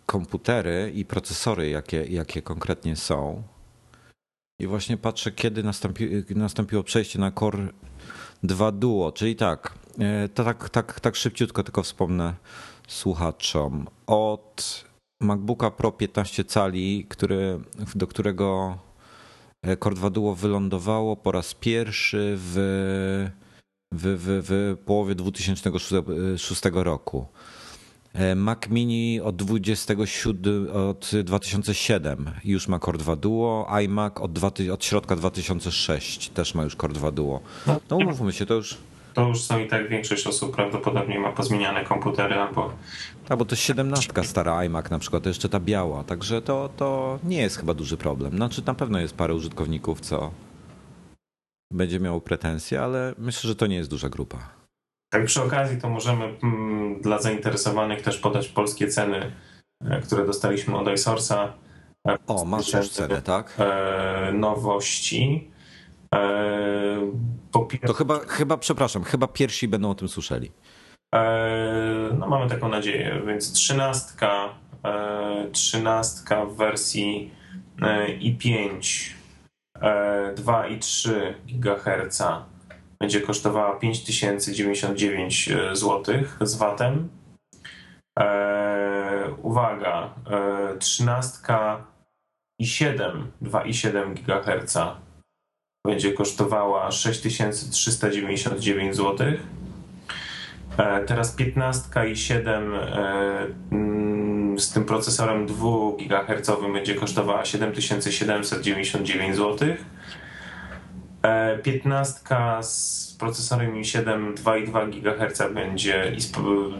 komputery i procesory, jakie, jakie konkretnie są. I właśnie patrzę, kiedy nastąpi, nastąpiło przejście na Core 2 Duo, czyli tak, yy, to tak, tak, tak szybciutko tylko wspomnę słuchaczom. Od MacBooka Pro 15 cali, który, do którego Core 2 Duo wylądowało po raz pierwszy w, w, w, w połowie 2006 roku. Mac Mini od 27, od 2007 już ma Core 2 Duo, iMac od, 2, od środka 2006 też ma już Core 2 Duo. No umówmy się, to już to już są i tak większość osób prawdopodobnie ma pozmieniane komputery albo... Tak, bo to jest 17 stara iMac na przykład, to jeszcze ta biała, także to, to nie jest chyba duży problem. Znaczy na pewno jest parę użytkowników, co będzie miało pretensje, ale myślę, że to nie jest duża grupa. Tak przy okazji to możemy mm, dla zainteresowanych też podać polskie ceny, e, które dostaliśmy od iSource'a. O, masz już cenę, tak? E, nowości. E, to chyba, chyba, przepraszam, chyba pierwsi będą o tym słyszeli. No mamy taką nadzieję, więc trzynastka, trzynastka w wersji i5 2,3 GHz będzie kosztowała 5099 zł z VAT-em. uwaga, trzynastka i 7, 2,7 GHz będzie kosztowała 6399 zł. E, teraz 15 i 7 e, mm, z tym procesorem 2 GHz będzie kosztowała 7799 zł. 15 z procesorem i7 2,2 GHz będzie i z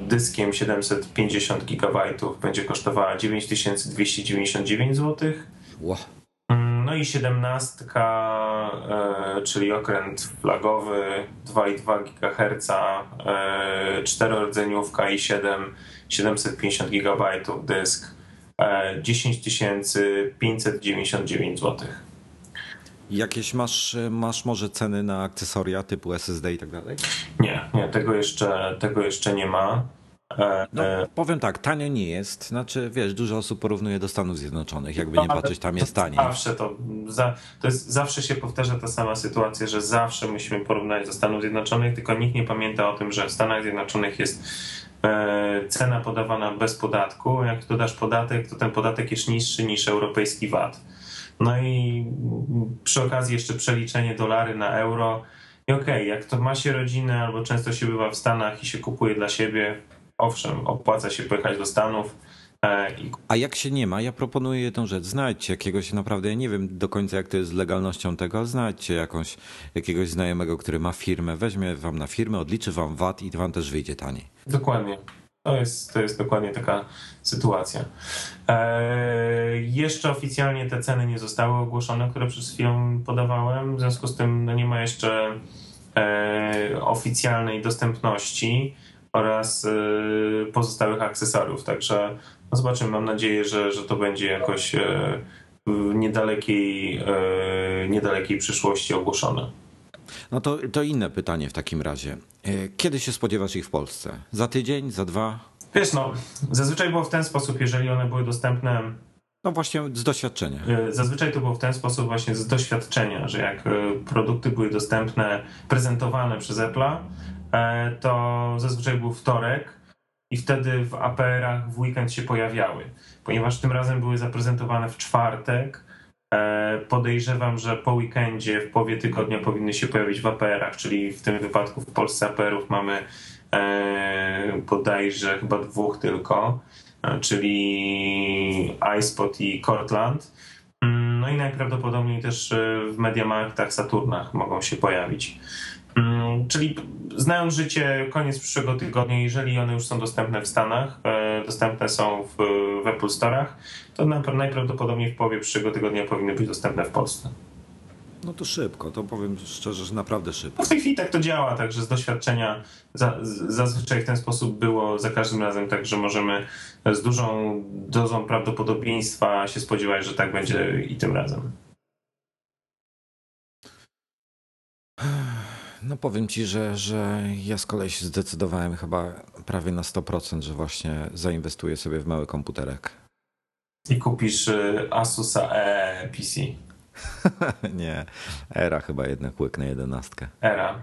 dyskiem 750 GB będzie kosztowała 9299 zł. Wow. No i 17, e, czyli okręt flagowy 2,2 GHz, e, czterordzeniówka i 7, 750 GB dysk, e, 10 599 zł. Jakieś masz, masz może ceny na akcesoria typu SSD i tak dalej? Nie, nie, tego jeszcze, tego jeszcze nie ma. E, no, e, powiem tak, tanio nie jest. Znaczy, wiesz, dużo osób porównuje do Stanów Zjednoczonych. Jakby nie patrzeć, tam jest taniej. Zawsze to, za, to jest, zawsze się powtarza ta sama sytuacja, że zawsze musimy porównać do Stanów Zjednoczonych, tylko nikt nie pamięta o tym, że w Stanach Zjednoczonych jest e, cena podawana bez podatku. Jak dodasz podatek, to ten podatek jest niższy niż europejski VAT. No i przy okazji jeszcze przeliczenie dolary na euro. I okej, okay, jak to ma się rodzinę albo często się bywa w Stanach i się kupuje dla siebie, owszem, opłaca się pojechać do Stanów. E, A jak się nie ma, ja proponuję jedną rzecz. Znajdźcie jakiegoś naprawdę, ja nie wiem do końca jak to jest z legalnością tego, znajdźcie jakąś, jakiegoś znajomego, który ma firmę, weźmie wam na firmę, odliczy wam VAT i wam też wyjdzie taniej. Dokładnie. To jest, to jest dokładnie taka sytuacja. Eee, jeszcze oficjalnie te ceny nie zostały ogłoszone, które przed chwilą podawałem. W związku z tym no nie ma jeszcze e, oficjalnej dostępności oraz y, pozostałych akcesoriów. Także no zobaczymy. Mam nadzieję, że, że to będzie jakoś y, w niedalekiej, niedalekiej przyszłości ogłoszone. No to, to inne pytanie w takim razie. Kiedy się spodziewasz ich w Polsce? Za tydzień, za dwa? Wiesz, no, zazwyczaj było w ten sposób, jeżeli one były dostępne. No właśnie z doświadczenia. Zazwyczaj to było w ten sposób właśnie z doświadczenia, że jak produkty były dostępne, prezentowane przez Apple'a, E, to zazwyczaj był wtorek i wtedy w APR-ach w weekend się pojawiały. Ponieważ tym razem były zaprezentowane w czwartek, e, podejrzewam, że po weekendzie, w połowie tygodnia powinny się pojawić w APR-ach, czyli w tym wypadku w Polsce APR-ów mamy e, bodajże chyba dwóch tylko, czyli iSpot i Cortland. Mm, no i najprawdopodobniej też w Mediamarktach, Saturnach mogą się pojawić. Mm, czyli znając życie, koniec przyszłego tygodnia, jeżeli one już są dostępne w Stanach, e, dostępne są w, w Apple Store'ach, to najprawdopodobniej w połowie przyszłego tygodnia powinny być dostępne w Polsce. No to szybko, to powiem szczerze, że naprawdę szybko. No w tej chwili tak to działa, także z doświadczenia za, zazwyczaj w ten sposób było za każdym razem, także możemy z dużą dozą prawdopodobieństwa się spodziewać, że tak będzie i tym razem. No powiem ci, że, że ja z kolei się zdecydowałem chyba prawie na 100%, że właśnie zainwestuję sobie w mały komputerek. I kupisz y, Asusa e PC. nie, Era chyba jednak łyknę jedenastkę. Era.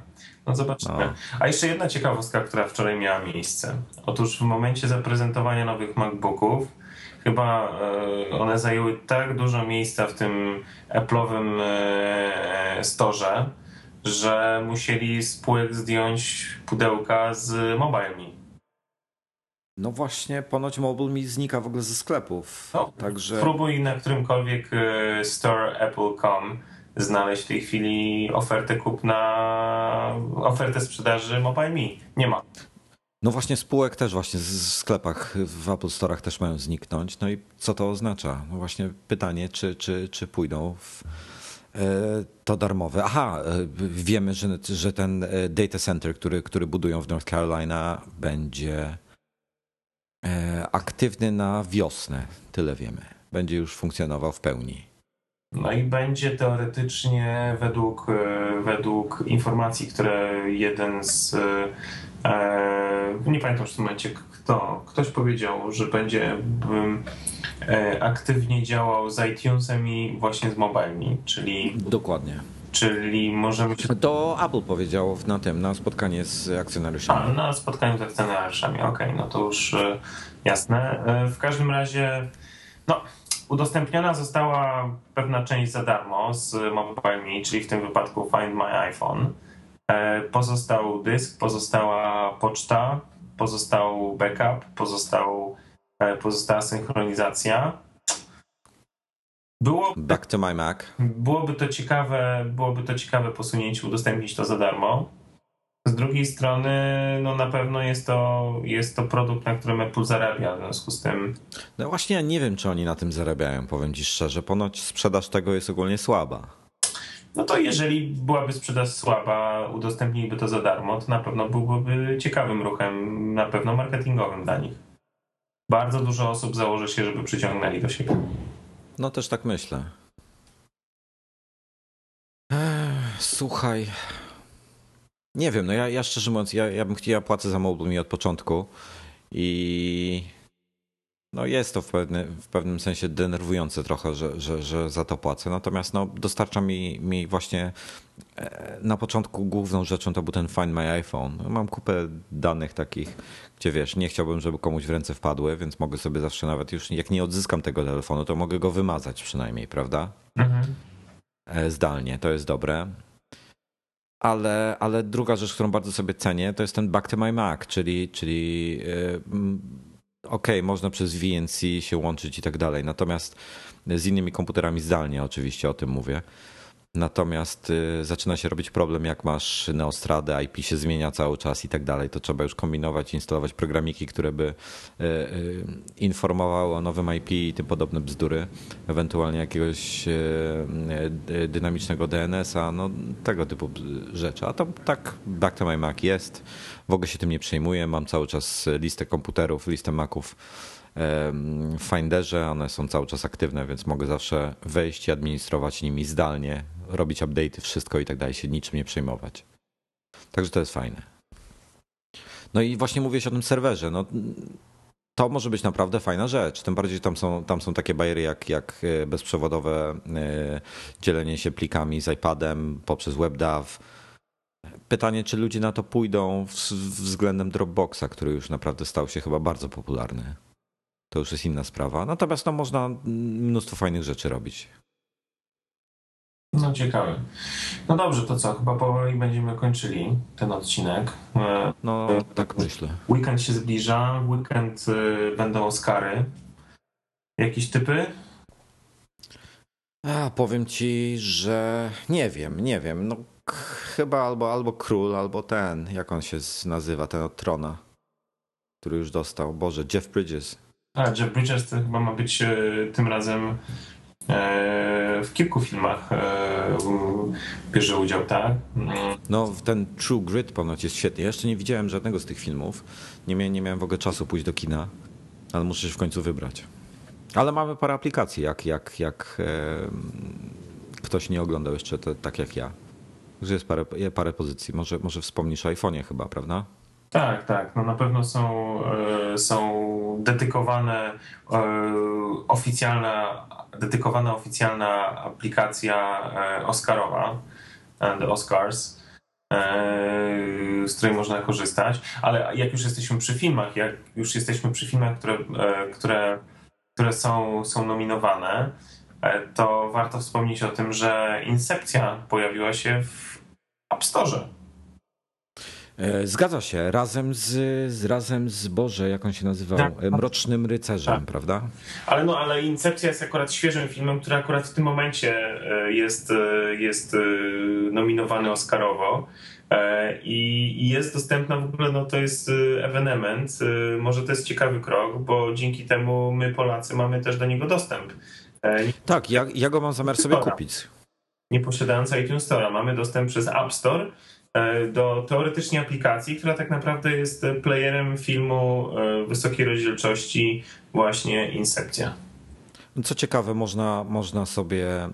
No zobaczymy. No. A jeszcze jedna ciekawostka, która wczoraj miała miejsce. Otóż w momencie zaprezentowania nowych MacBooków chyba y, one zajęły tak dużo miejsca w tym Apple'owym y, storze, że musieli z półek zdjąć pudełka z MobileMe. No właśnie, ponoć Mobile mi znika w ogóle ze sklepów. No, także... Próbuj na którymkolwiek e, store Apple.com znaleźć w tej chwili ofertę kupna, ofertę sprzedaży MobileMe. Nie ma. No właśnie spółek też właśnie w sklepach w Apple Store'ach też mają zniknąć. No i co to oznacza? No właśnie pytanie, czy, czy, czy pójdą w to darmowe. Aha, e, wiemy, że, że ten e, data center, który, który budują w North Carolina, będzie aktywny na wiosnę. Tyle wiemy. Będzie już funkcjonował w pełni. No i będzie teoretycznie według, według informacji, które jeden z nie pamiętam w tym momencie kto, ktoś powiedział, że będzie aktywnie działał z iTunesem i właśnie z mobilami, czyli... Dokładnie. Czyli możemy się... To Apple powiedziało na tym, na spotkanie z akcjonariuszami. A, na spotkaniu z akcjonariuszami, okej, okay, no to już jasne. W każdym razie, no, udostępniona została pewna część za darmo z MobileMe, czyli w tym wypadku Find My iPhone. E, pozostał dysk, pozostała poczta, pozostał backup, pozostał, e, pozostała synchronizacja. Było, Back to my Mac. Byłoby to ciekawe, byłoby to ciekawe posunięcie, udostępnić to za darmo. Z drugiej strony, no na pewno jest to, jest to produkt, na którym Apple zarabia, w związku z tym. No właśnie, ja nie wiem, czy oni na tym zarabiają, powiem ci szczerze. Ponoć sprzedaż tego jest ogólnie słaba. No to jeżeli byłaby sprzedaż słaba, udostępniliby to za darmo, to na pewno byłby ciekawym ruchem, na pewno marketingowym dla nich. Bardzo dużo osób założy się, żeby przyciągnęli do siebie. No też tak myślę. Słuchaj, nie wiem, no ja, ja szczerze mówiąc, ja, ja bym chciał, ja płacę za MobileMe od początku i no jest to w, pewny, w pewnym sensie denerwujące trochę, że, że, że za to płacę. Natomiast no, dostarcza mi, mi właśnie e, na początku główną rzeczą to był ten Find My iPhone. Mam kupę danych takich, gdzie wiesz, nie chciałbym, żeby komuś w ręce wpadły, więc mogę sobie zawsze nawet już, jak nie odzyskam tego telefonu, to mogę go wymazać przynajmniej, prawda? Mhm. E, zdalnie, to jest dobre ale, ale druga rzecz, którą bardzo sobie cenię, to jest ten Back to My Mac, czyli, czyli yy, okay, można przez VNC się łączyć i tak dalej, natomiast z innymi komputerami zdalnie oczywiście o tym mówię. Natomiast y, zaczyna się robić problem, jak masz Neostradę, IP się zmienia cały czas i tak dalej, to trzeba już kombinować, instalować programiki, które by y, informowały o nowym IP i tym podobne bzdury, ewentualnie jakiegoś dynamicznego DNS-a, no tego typu rzeczy. A to tak Back to My Mac jest, w ogóle się tym nie przejmuję, mam cały czas listę komputerów, listę Maców w Finderze, one są cały czas aktywne, więc mogę zawsze wejść i administrować nimi zdalnie, robić update'y, wszystko i tak dalej, się niczym nie przejmować. Także to jest fajne. No i właśnie mówiłeś o tym serwerze. No, to może być naprawdę fajna rzecz. Tym bardziej tam są, tam są takie bariery jak, jak e, bezprzewodowe e, dzielenie się plikami z iPadem poprzez WebDAV. Pytanie, czy ludzie na to pójdą względem Dropboxa, który już naprawdę stał się chyba bardzo popularny. To już jest inna sprawa. Natomiast no, można mnóstwo fajnych rzeczy robić. No ciekawe. No dobrze, to co? Chyba powoli będziemy kończyli ten odcinek. E, no, tak myślę. Weekend się zbliża, weekend e, będą Oscary. Jakieś typy? A, powiem ci, że nie wiem, nie wiem. No chyba albo, albo król, albo ten, jak on się nazywa, ten od Trona, który już dostał. Boże, Jeff Bridges. A, Jeff Bridges to chyba ma być e, tym razem E, w kilku filmach e, bierze udział, tak? No, ten True Grit ponoć jest świetny. Ja jeszcze nie widziałem żadnego z tych filmów. Nie miałem, nie miałem w ogóle czasu pójść do kina, ale muszę się w końcu wybrać. Ale mamy parę aplikacji, jak, jak, jak e, ktoś nie oglądał jeszcze to, tak jak ja. Że jest parę, parę pozycji. Może, może wspomnisz o iPhone'ie chyba, prawda? Tak, tak. No na pewno są, są dedykowane oficjalne dedykowana oficjalna aplikacja e, Oscarowa, e, The Oscars, e, z której można korzystać. Ale jak już jesteśmy przy filmach, jak już jesteśmy przy filmach, które, które, które są, są nominowane, to warto wspomnieć o tym, że Incepcja pojawiła się w App Store. E, zgadza się, razem z, z razem z Boże, jak on się nazywał, tak. E, Mrocznym Rycerzem, tak. prawda? Ale no, ale Incepcja jest akurat świeżym filmem, który akurat w tym momencie e, jest, jest nominowany Oscarowo. I jest dostępna w ogóle, no to jest ewenement. Może to jest ciekawy krok, bo dzięki temu my Polacy mamy też do niego dostęp. Tak, ja, ja go mam zamiar sobie kupić. Nie posiadając iTunes Store'a. Mamy dostęp przez App Store E, do teoretycznie aplikacji, która tak naprawdę jest playerem filmu e, wysokiej rozdzielczości, właśnie Incepcja. Co ciekawe, można, można sobie e,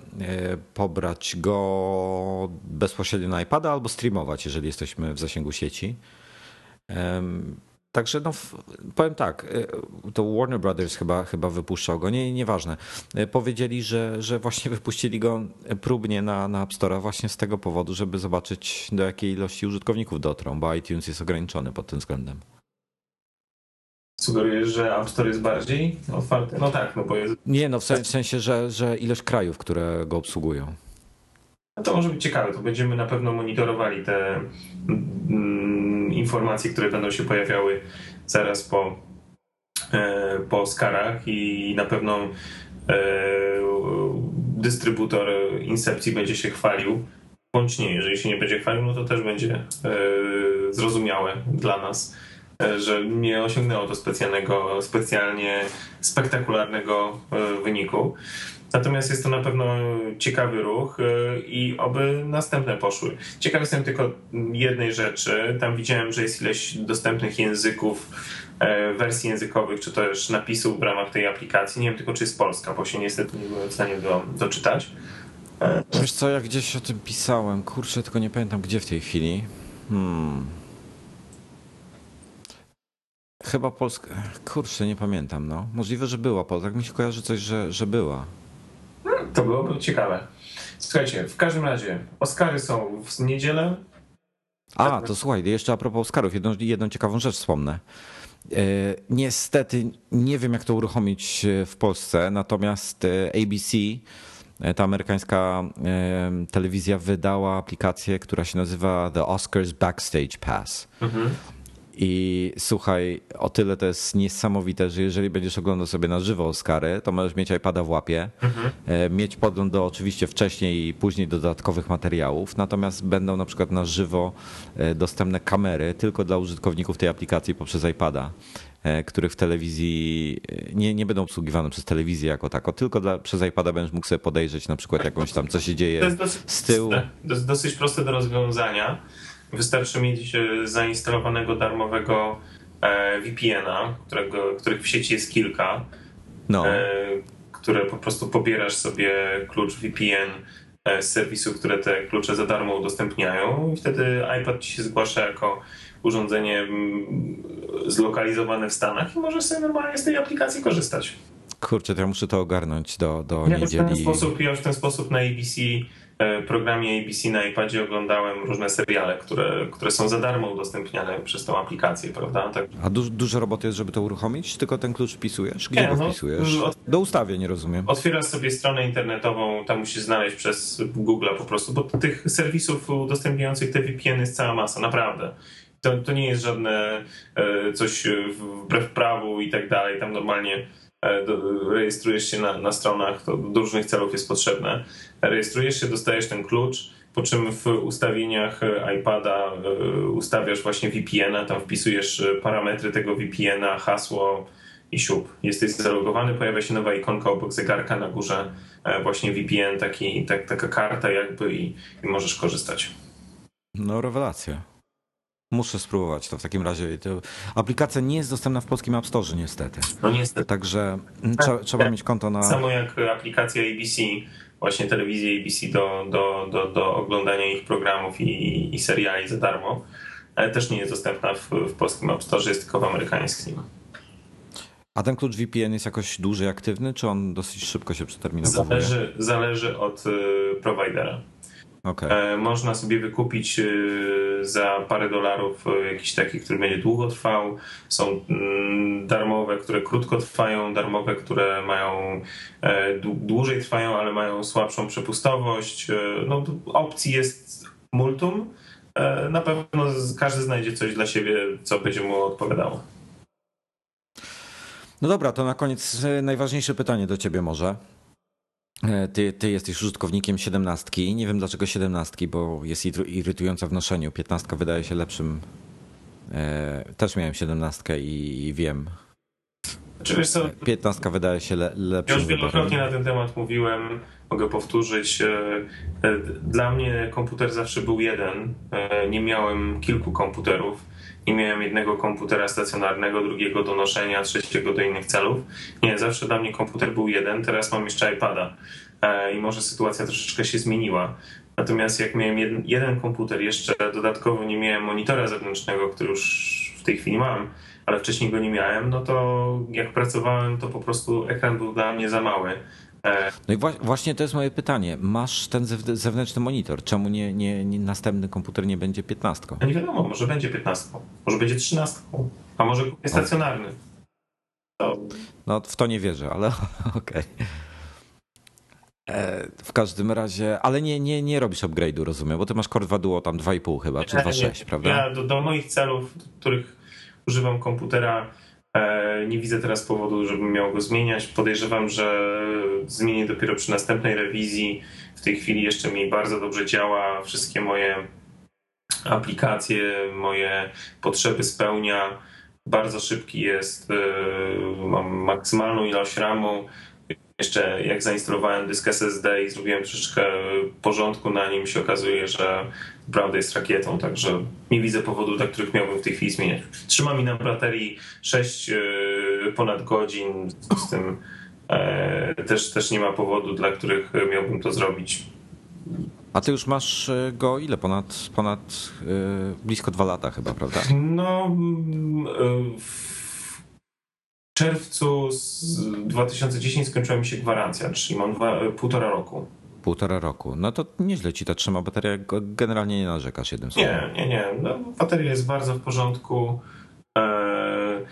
pobrać go bezpośrednio na iPada albo streamować, jeżeli jesteśmy w zasięgu sieci. Także no, powiem tak, y, to Warner Brothers chyba, chyba wypuszczał go, nie, nieważne. Y, powiedzieli, że, że właśnie wypuścili go próbnie na, na App Store właśnie z tego powodu, żeby zobaczyć do jakiej ilości użytkowników dotrą, bo iTunes jest ograniczony pod tym względem. Sugerujesz, że App Store jest bardziej otwarty? No tak, no bo jest... Nie, no w sensie, że, że ilość krajów, które go obsługują. No to może być ciekawe, to będziemy na pewno monitorowali te informacje, które będą się pojawiały zaraz po, e, po Oscarach i na pewno e, dystrybutor Incepcji będzie się chwalił, bądź nie, jeżeli się nie będzie chwalił, no to też będzie e, zrozumiałe dla nas, że nie osiągnęło to specjalnego, specjalnie spektakularnego wyniku. Natomiast jest to na pewno ciekawy ruch y, i oby następne poszły. Ciekawy jestem tylko jednej rzeczy. Tam widziałem, że jest ileś dostępnych języków, e, wersji językowych, czy też napisów w ramach tej aplikacji. Nie wiem tylko, czy jest polska, bo się niestety nie byłem w stanie do, doczytać. E, Wiesz co, ja gdzieś o tym pisałem. Kurczę, tylko nie pamiętam gdzie w tej chwili. Hmm. Chyba Polska. Kurczę, nie pamiętam. No. Możliwe, że była Polska. Tak mi się kojarzy coś, że, że była. To byłoby ciekawe. Słuchajcie, w każdym razie Oscary są w niedzielę. A, to słuchaj, jeszcze a propos Oscarów, jedną, jedną ciekawą rzecz wspomnę. E, niestety nie wiem, jak to uruchomić e, w Polsce, natomiast e, ABC, ta amerykańska telewizja, wydała aplikację, która się nazywa The Oscars Backstage Pass. Mhm. I słuchaj, o tyle to jest niesamowite, że jeżeli będziesz oglądał sobie na żywo Oscary, to możesz mieć iPada w łapie, mhm. E, mieć podgląd do oczywiście wcześniej i później dodatkowych materiałów, natomiast będą na przykład na żywo e, dostępne kamery tylko dla użytkowników tej aplikacji poprzez iPada e, których w telewizji nie, nie będą obsługiwane przez telewizję jako tako, tylko dla, przez iPada będziesz mógł sobie podejrzeć na przykład jakąś tam, co się dzieje z tyłu. To jest dosyć proste do rozwiązania Wystarczy mieć e, zainstalowanego darmowego e, VPN-a, którego, których w sieci jest kilka, no. E, które po prostu pobierasz sobie klucz VPN z serwisu, które te klucze za darmo udostępniają i wtedy iPad ci się zgłasza jako urządzenie zlokalizowane w Stanach i możesz sobie normalnie z tej aplikacji korzystać. Kurczę, to ja muszę to ogarnąć do, do ja niedzieli. W ten sposób, ja w ten sposób na ABC programie ABC na iPadzie oglądałem różne seriale, które, które są za darmo udostępniane przez tą aplikację, prawda? Tak. A du dużo roboty jest, żeby to uruchomić? Tylko ten klucz wpisujesz? Gdzie nie, go no, wpisujesz? Od... Do ustawie, nie rozumiem. Otwierasz sobie stronę internetową, tam musisz znaleźć przez Google po prostu, bo tych serwisów udostępniających te VPN jest cała masa, naprawdę. To, to nie jest żadne e, coś wbrew prawu i tak dalej, tam normalnie E, rejestrujesz się na, na stronach, to do różnych celów jest potrzebne. Rejestrujesz się, dostajesz ten klucz, po czym w ustawieniach iPada e, ustawiasz właśnie VPN-a, tam wpisujesz parametry tego VPN-a, hasło i siup. Jesteś zalogowany, pojawia się nowa ikonka obok zegarka na górze, e, właśnie VPN, taki, tak, taka karta jakby i, i możesz korzystać. No rewelacja. Muszę spróbować to w takim razie. To aplikacja nie jest dostępna w polskim App Store niestety. No niestety. Także mm, trzeba, trzeba mieć konto na... Samo jak aplikacja ABC, właśnie telewizję ABC do, do, do, do oglądania ich programów i, i seriali za darmo, ale też nie jest dostępna w, w polskim App Store, jest tylko w amerykańskim. A ten klucz VPN jest jakoś dłużej aktywny, czy on dosyć szybko się przeterminowuje? Zależy, zależy od y, providera. Okay. E, można sobie wykupić e, za parę dolarów e, jakiś taki, który będzie długo trwał. Są mm, darmowe, które krótko trwają, darmowe, które mają dłużej trwają, ale mają słabszą przepustowość. No, opcji jest multum. Na pewno każdy znajdzie coś dla siebie, co będzie mu odpowiadało. No dobra, to na koniec najważniejsze pytanie do ciebie może. E, ty, ty jesteś użytkownikiem 17. Nie wiem dlaczego 17, bo jest irytująca w noszeniu. 15 wydaje się lepszym. E, też miałem 17 i, i wiem. Czy wiesz co, 15 wydaje się le, lepszym. Ja już wielokrotnie na ten temat mówiłem, mogę powtórzyć. E, dla mnie komputer zawsze był jeden. Nie miałem kilku komputerów nie miałem jednego komputera stacjonarnego, drugiego do noszenia, trzeciego do innych celów. Nie, zawsze dla mnie komputer był jeden, teraz mam jeszcze iPada e, i może sytuacja troszeczkę się zmieniła. Natomiast jak miałem jeden, jeden komputer, jeszcze dodatkowo nie miałem monitora zewnętrznego, który już tej chwili mam, ale wcześniej go nie miałem, no to jak pracowałem, to po prostu ekran był dla mnie za mały. No i właśnie to jest moje pytanie. Masz ten zewnętrzny monitor. Czemu nie, nie, nie następny komputer nie będzie 15? No nie wiadomo, może będzie 15, może będzie 13, a może jest stacjonarny. To... No w to nie wierzę, ale okej. Okay. E, w każdym razie, ale nie, nie, nie robisz upgrade'u, rozumiem, bo ty masz Core 2 Duo tam 2,5 chyba, czy 2,6, prawda? Ja do, do moich celów, do których używam komputera, nie widzę teraz powodu, żebym miał go zmieniać. Podejrzewam, że zmienię dopiero przy następnej rewizji. W tej chwili jeszcze mi bardzo dobrze działa. Wszystkie moje aplikacje, moje potrzeby spełnia. Bardzo szybki jest. E, mam maksymalną ilość RAMu jeszcze jak zainstalowałem dysk SSD i zrobiłem troszeczkę porządku na nim, się okazuje, że naprawdę jest rakietą, także nie widzę powodu, dla których miałbym w tej chwili zmieniać. Trzyma mi na baterii 6 e, ponad godzin, z tym e, też, też nie ma powodu, dla których miałbym to zrobić. A ty już masz e, go ile? Ponad, ponad blisko dwa lata chyba, prawda? No... W czerwcu 2010 skończyła mi się gwarancja, czyli mam dwa, półtora roku. Półtora roku. No to nieźle ci ta trzyma bateria. Generalnie nie narzekasz jednym słowem. Nie, nie, nie. No, bateria jest bardzo w porządku. Eee,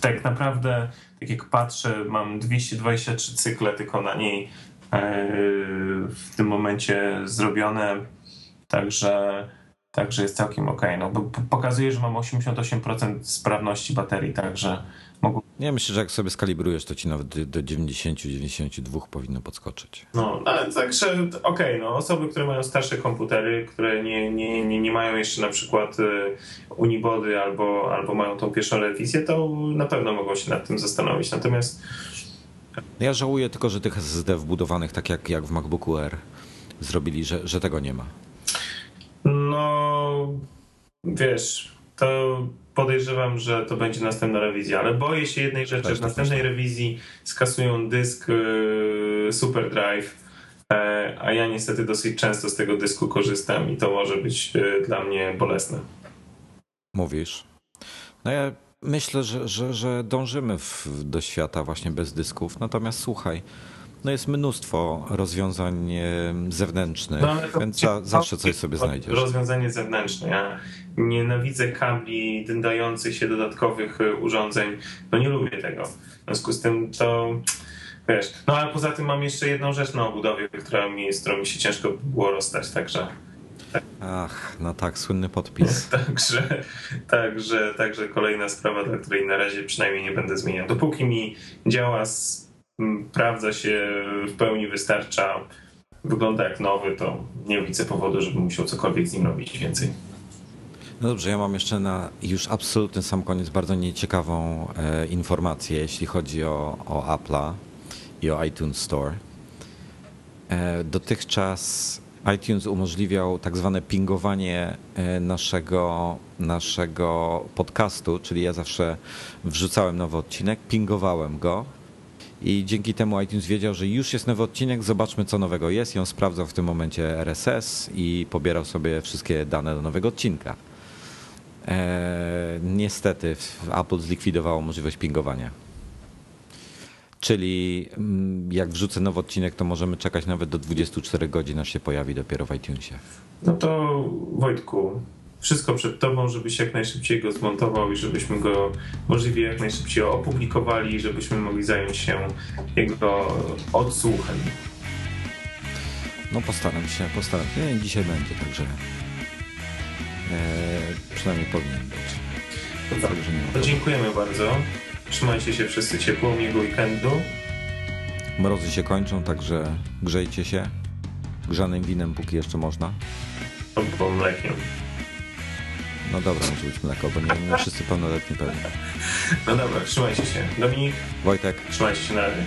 tak naprawdę, tak jak patrzę, mam 223 cykle tylko na niej eee, w tym momencie zrobione. Także Także jest całkiem ok. No, bo pokazuje, że mam 88% sprawności baterii, także mogę. Nie myślę, że jak sobie skalibrujesz, to ci nawet do 90-92 powinno podskoczyć. No, ale także okej, okay, no, osoby, które mają starsze komputery, które nie, nie, nie, nie mają jeszcze na przykład y, unibody albo, albo mają tą pierwszą rewizję, to na pewno mogą się nad tym zastanowić. Natomiast. Ja żałuję tylko, że tych SSD wbudowanych, tak jak, jak w MacBooku R, zrobili, że, że tego nie ma. No, wiesz, to podejrzewam, że to będzie następna rewizja, ale boję się jednej rzeczy. W następnej rewizji skasują dysk y, Super Drive, e, a ja niestety dosyć często z tego dysku korzystam i to może być y, dla mnie bolesne. Mówisz. No ja myślę, że, że, że dążymy w, do świata właśnie bez dysków, natomiast słuchaj, no jest mnóstwo rozwiązań zewnętrznych, no, więc za, zawsze coś sobie znajdziesz. Rozwiązanie zewnętrzne. Ja nienawidzę kabli dających się dodatkowych e, urządzeń. No nie lubię tego. W związku z tym to wiesz. No ale poza tym mam jeszcze jedną rzecz na obudowie, która mi, z którą mi się ciężko było rozstać, także. Ach, no tak, słynny podpis. także, także, także kolejna sprawa, dla której na razie przynajmniej nie będę zmieniał. Dopóki mi działa z sprawdza się w pełni, wystarcza, wygląda jak nowy, to nie widzę powodu, żebym musiał cokolwiek z nim robić więcej. No dobrze, ja mam jeszcze na już absolutny sam koniec bardzo nieciekawą e, informację, jeśli chodzi o, o Apple'a i o iTunes Store. E, dotychczas iTunes umożliwiał tak zwane pingowanie e, naszego, naszego podcastu, czyli ja zawsze wrzucałem nowy odcinek, pingowałem go i dzięki temu iTunes wiedział, że już jest nowy odcinek, zobaczmy co nowego jest i on sprawdzał w tym momencie RSS i pobierał sobie wszystkie dane do nowego odcinka. Eee, niestety Apple zlikwidowało możliwość pingowania. Czyli mm, jak wrzucę nowy odcinek, to możemy czekać nawet do 24 godzin, aż się pojawi dopiero w iTunesie. No to Wojtku, wszystko przed tobą, żebyś jak najszybciej go zmontował i żebyśmy go możliwie jak najszybciej opublikowali, żebyśmy mogli zająć się jego odsłuchem. No postaram się, postaram się. Nie, dzisiaj będzie, także e, przynajmniej powinien być. To dziękujemy bardzo. Trzymajcie się wszyscy ciepło, miłego weekendu. Mrozy się kończą, także grzejcie się grzanym winem, póki jeszcze można. Albo mlekiem. No dobra, może być mleko, bo nie, nie wszyscy pełnoletni pewnie. No dobra, trzymajcie się. Dominik? Wojtek? Trzymajcie się na razie.